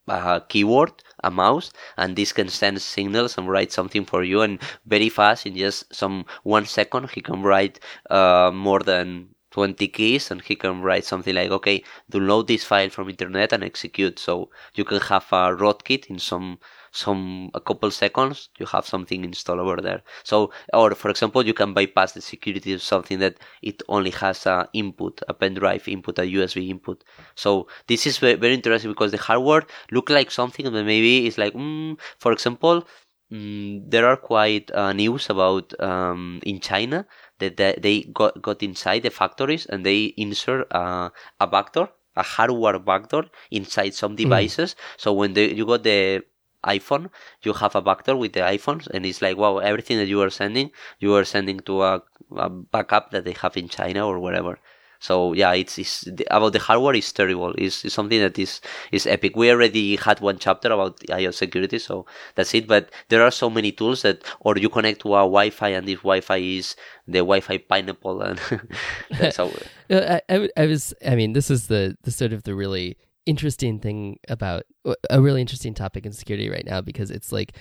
a keyboard, a mouse, and this can send signals and write something for you. And very fast, in just some one second, he can write uh, more than 20 keys and he can write something like, okay, download this file from internet and execute. So you can have a rootkit in some some a couple seconds you have something installed over there so or for example you can bypass the security of something that it only has a input a pen drive input a usb input so this is very, very interesting because the hardware look like something that maybe is like mm, for example mm, there are quite uh, news about um, in china that they got, got inside the factories and they insert uh, a backdoor a hardware backdoor inside some hmm. devices. Mm. So when they, you got the iPhone, you have a backdoor with the iPhones, and it's like, wow, everything that you are sending, you are sending to a, a backup that they have in China or wherever. So yeah, it's, it's about the hardware is terrible. It's, it's, something that is is epic. We already had one chapter about iOS security, so that's it. But there are so many tools that, or you connect to a Wi-Fi, and this Wi-Fi is the Wi-Fi pineapple, and *laughs* that's how. *laughs* I, I, I was. I mean, this is the the sort of the really interesting thing about a really interesting topic in security right now because it's like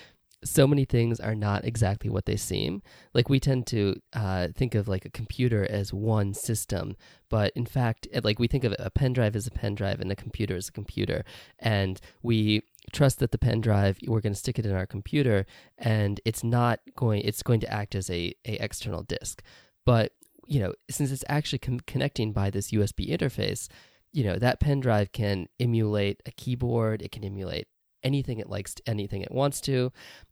so many things are not exactly what they seem. Like we tend to uh, think of like a computer as one system, but in fact, like we think of a pen drive as a pen drive and a computer as a computer, and we trust that the pen drive we're going to stick it in our computer, and it's not going. It's going to act as a a external disk, but you know since it's actually connecting by this USB interface. You know that pen drive can emulate a keyboard. It can emulate anything it likes, anything it wants to.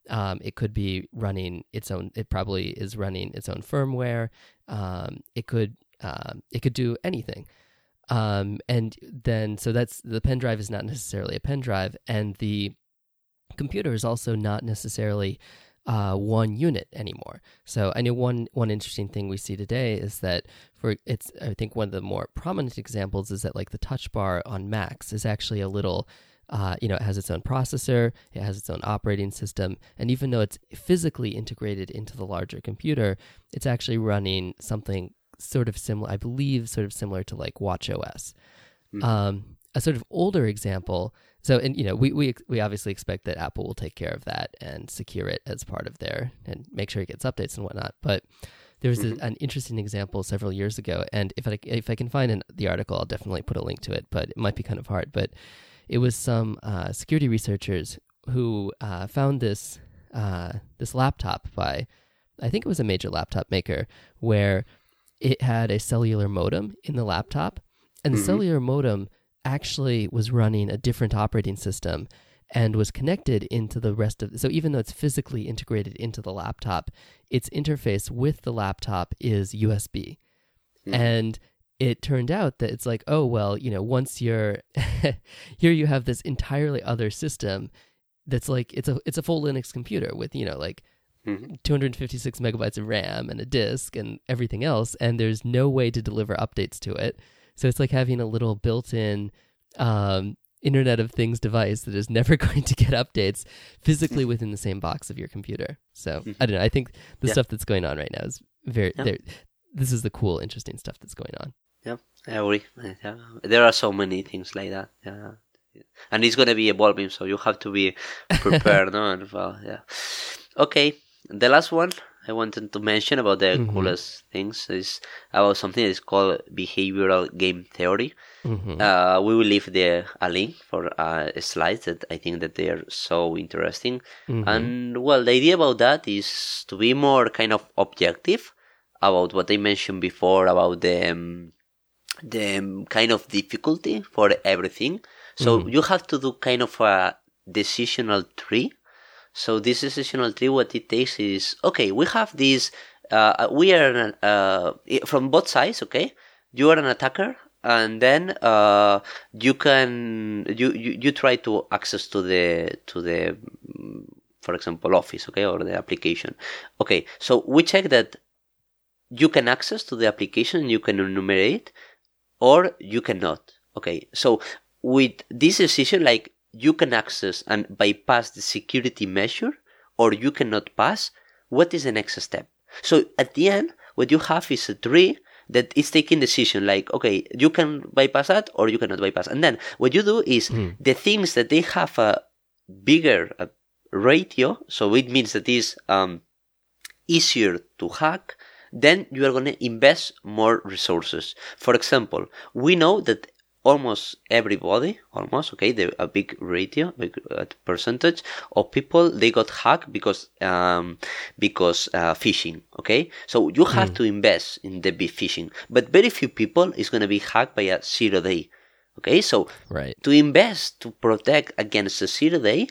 Um, it could be running its own. It probably is running its own firmware. Um, it could um, it could do anything. Um, and then so that's the pen drive is not necessarily a pen drive, and the computer is also not necessarily uh, one unit anymore. So I know one one interesting thing we see today is that for it's I think one of the more prominent examples is that like the touch bar on Macs is actually a little uh, you know, it has its own processor, it has its own operating system, and even though it's physically integrated into the larger computer, it's actually running something sort of similar, I believe, sort of similar to like Watch OS. Mm-hmm. Um, a sort of older example. So, and you know, we, we we obviously expect that Apple will take care of that and secure it as part of their and make sure it gets updates and whatnot. But there was mm-hmm. a, an interesting example several years ago, and if I if I can find an, the article, I'll definitely put a link to it. But it might be kind of hard. But it was some uh, security researchers who uh, found this uh, this laptop by I think it was a major laptop maker where it had a cellular modem in the laptop, and the mm-hmm. cellular modem actually was running a different operating system and was connected into the rest of so even though it's physically integrated into the laptop its interface with the laptop is usb mm-hmm. and it turned out that it's like, oh, well, you know, once you're *laughs* here, you have this entirely other system that's like it's a it's a full Linux computer with you know like mm-hmm. 256 megabytes of RAM and a disk and everything else, and there's no way to deliver updates to it. So it's like having a little built-in um, Internet of Things device that is never *laughs* going to get updates physically within the same box of your computer. So mm-hmm. I don't know. I think the yeah. stuff that's going on right now is very. Yeah. This is the cool, interesting stuff that's going on. Yeah, I agree. Yeah. There are so many things like that. Yeah. And it's going to be evolving, so you have to be *laughs* prepared. no? And, well, yeah. Okay, the last one I wanted to mention about the mm-hmm. coolest things is about something that is called behavioral game theory. Mm-hmm. Uh, we will leave the a link for uh, slides that I think that they are so interesting. Mm-hmm. And well, the idea about that is to be more kind of objective about what I mentioned before about the um, the kind of difficulty for everything. So mm. you have to do kind of a decisional tree. So this decisional tree, what it takes is okay. We have this. Uh, we are uh, from both sides. Okay, you are an attacker, and then uh, you can you, you you try to access to the to the for example office okay or the application okay so we check that you can access to the application you can enumerate or you cannot. Okay, so with this decision, like you can access and bypass the security measure, or you cannot pass, what is the next step? So at the end, what you have is a tree that is taking decision like okay you can bypass that or you cannot bypass and then what you do is mm. the things that they have a bigger uh, ratio so it means that is um, easier to hack then you are going to invest more resources. For example, we know that almost everybody, almost okay, the, a big ratio, big uh, percentage of people they got hacked because um, because uh, phishing. Okay, so you have mm. to invest in the big phishing, but very few people is going to be hacked by a zero day. Okay, so right. to invest to protect against a zero day,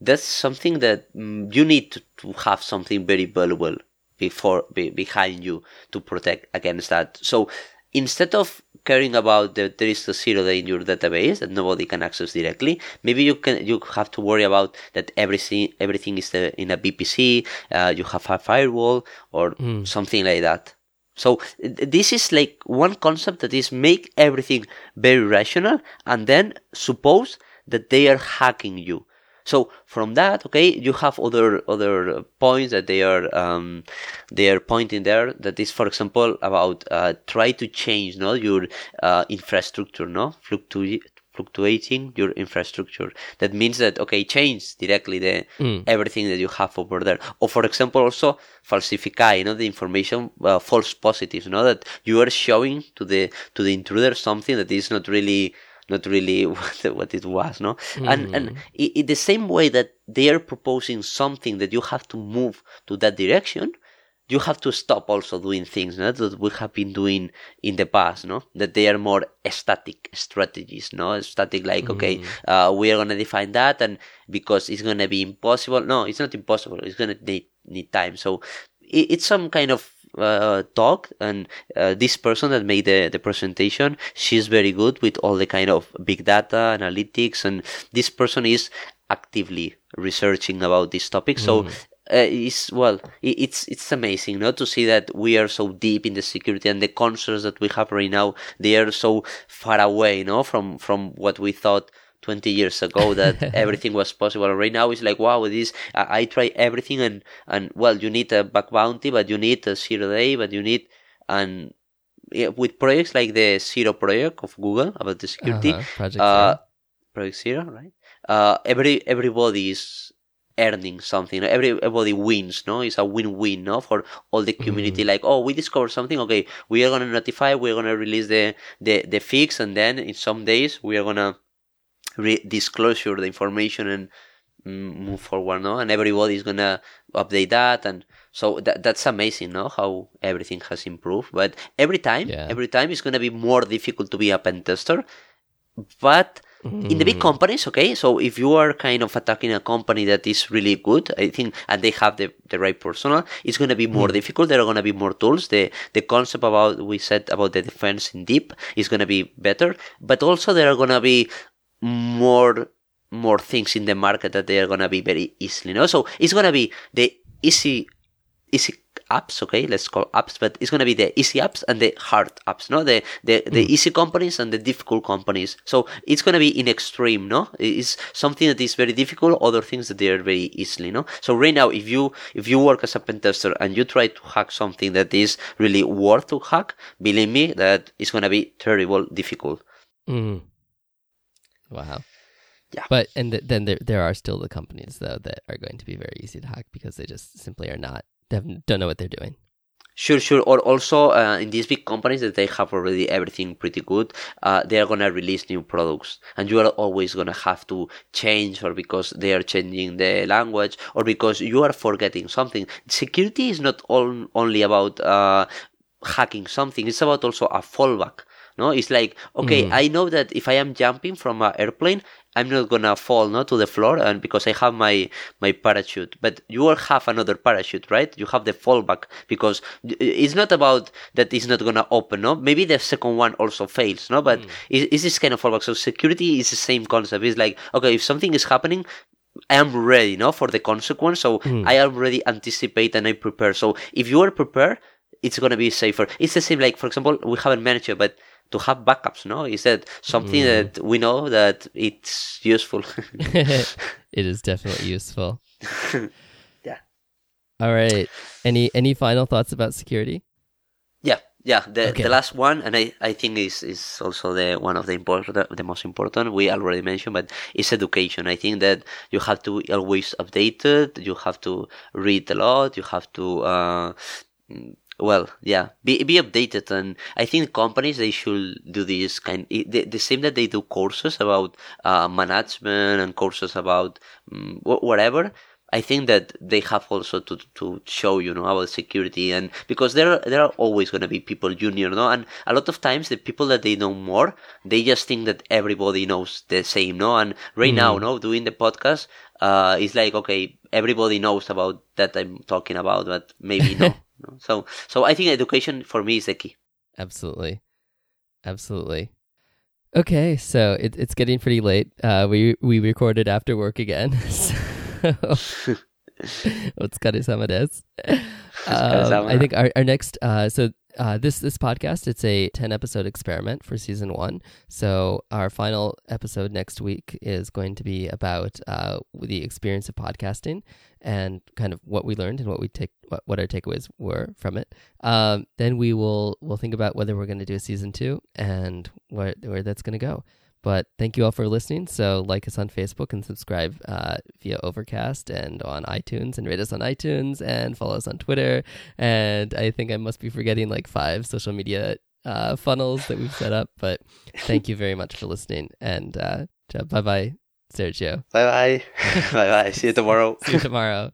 that's something that mm, you need to, to have something very valuable before be, behind you to protect against that. So instead of caring about that there is a zero day in your database that nobody can access directly, maybe you can you have to worry about that everything everything is uh, in a VPC, uh, you have a firewall or mm. something like that. So this is like one concept that is make everything very rational and then suppose that they are hacking you. So from that, okay, you have other other points that they are um, they are pointing there. That is, for example, about uh, try to change no your uh, infrastructure, no fluctuate fluctuating your infrastructure. That means that okay, change directly the mm. everything that you have over there. Or for example, also falsify, you know, the information, uh, false positives, you know, that you are showing to the to the intruder something that is not really not really *laughs* what, what it was, no? Mm. And and hmm. in the same way that they are proposing something that you have to move to that direction, you have to stop also doing things no? that we have been doing in the past, no? That they are more static strategies, no? Static like, mm. okay, uh, we are gonna define that, and because it's gonna be impossible. No, it's not impossible. It's gonna need need time. So it, it's some kind of uh, talk and uh, this person that made the, the presentation she's very good with all the kind of big data analytics and this person is actively researching about this topic so mm. uh, it's well it's it's amazing not to see that we are so deep in the security and the concerns that we have right now they are so far away no from from what we thought 20 years ago that *laughs* everything was possible. And right now it's like, wow, this, I, I try everything and, and well, you need a bug bounty, but you need a zero day, but you need, and yeah, with projects like the Zero project of Google about the security, uh-huh. Project, uh, Zero. Project Zero, right? Uh, every, everybody is earning something. Everybody wins, no? It's a win-win, no? For all the community. Mm. Like, oh, we discovered something. Okay, we are gonna notify. We're gonna release the the the fix, and then in some days we are gonna re- disclosure the information and move forward no and everybody is gonna update that and so that that's amazing no how everything has improved but every time yeah. every time it's gonna be more difficult to be a pen tester but mm. in the big mm. companies okay so if you are kind of attacking a company that is really good i think and they have the, the right personnel it's going to be more mm. difficult there are going to be more tools the the concept about we said about the defense in deep is going to be better but also there are going to be more more things in the market that they are gonna be very easily. You know? So it's gonna be the easy easy apps, okay, let's call apps, but it's gonna be the easy apps and the hard apps, no? The the, the mm. easy companies and the difficult companies. So it's gonna be in extreme, no? It's something that is very difficult, other things that they are very easily, no? So right now if you if you work as a pen tester and you try to hack something that is really worth to hack, believe me that it's gonna be terrible difficult. Mm. Wow. Yeah. But and th- then there there are still the companies though that are going to be very easy to hack because they just simply are not they don't know what they're doing. Sure, sure. Or also uh, in these big companies that they have already everything pretty good, uh, they are gonna release new products, and you are always gonna have to change, or because they are changing the language, or because you are forgetting something. Security is not all, only about uh, hacking something; it's about also a fallback. No, it's like okay, mm. I know that if I am jumping from an airplane, I'm not gonna fall no to the floor, and because I have my my parachute. But you will have another parachute, right? You have the fallback because it's not about that it's not gonna open. No, maybe the second one also fails. No, but mm. it's, it's this kind of fallback. So security is the same concept. It's like okay, if something is happening, I am ready, no, for the consequence. So mm. I already anticipate and I prepare. So if you are prepared, it's gonna be safer. It's the same. Like for example, we haven't managed it, but to have backups no? Is that something mm. that we know that it's useful. *laughs* *laughs* It is definitely useful. *laughs* Yeah. All right. Any any final thoughts about security? Yeah yeah. The, okay. the last one and I, I think is is also the one of the important the most important we already mentioned but it's education. I think that you have to always update it. You have to read a lot. You have to uh, well yeah be, be updated and i think companies they should do this kind the, the same that they do courses about uh, management and courses about um, whatever. I think that they have also to to show you know about security and because there are, there are always going to be people junior no? And a lot of times the people that they know more they just think that everybody knows the same no? And right mm. now no doing the podcast uh it's like okay everybody knows about that I'm talking about but maybe no *laughs* so so I think education for me is the key. Absolutely. Absolutely. Okay, so it, it's getting pretty late. Uh, we we recorded after work again. *laughs* so Otsukare sama desu. Um, I think our, our next uh, so uh, this this podcast it's a 10 episode experiment for season one. So our final episode next week is going to be about uh, the experience of podcasting and kind of what we learned and what we take what, what our takeaways were from it. Um, then we will we'll think about whether we're going to do a season two and where where that's going to go but thank you all for listening. So like us on Facebook and subscribe uh, via Overcast and on iTunes and rate us on iTunes and follow us on Twitter. And I think I must be forgetting like five social media uh, funnels that we've set up. But thank you very much for listening. And uh, bye bye, Sergio. Bye bye. bye bye. See you *laughs* tomorrow. See you tomorrow.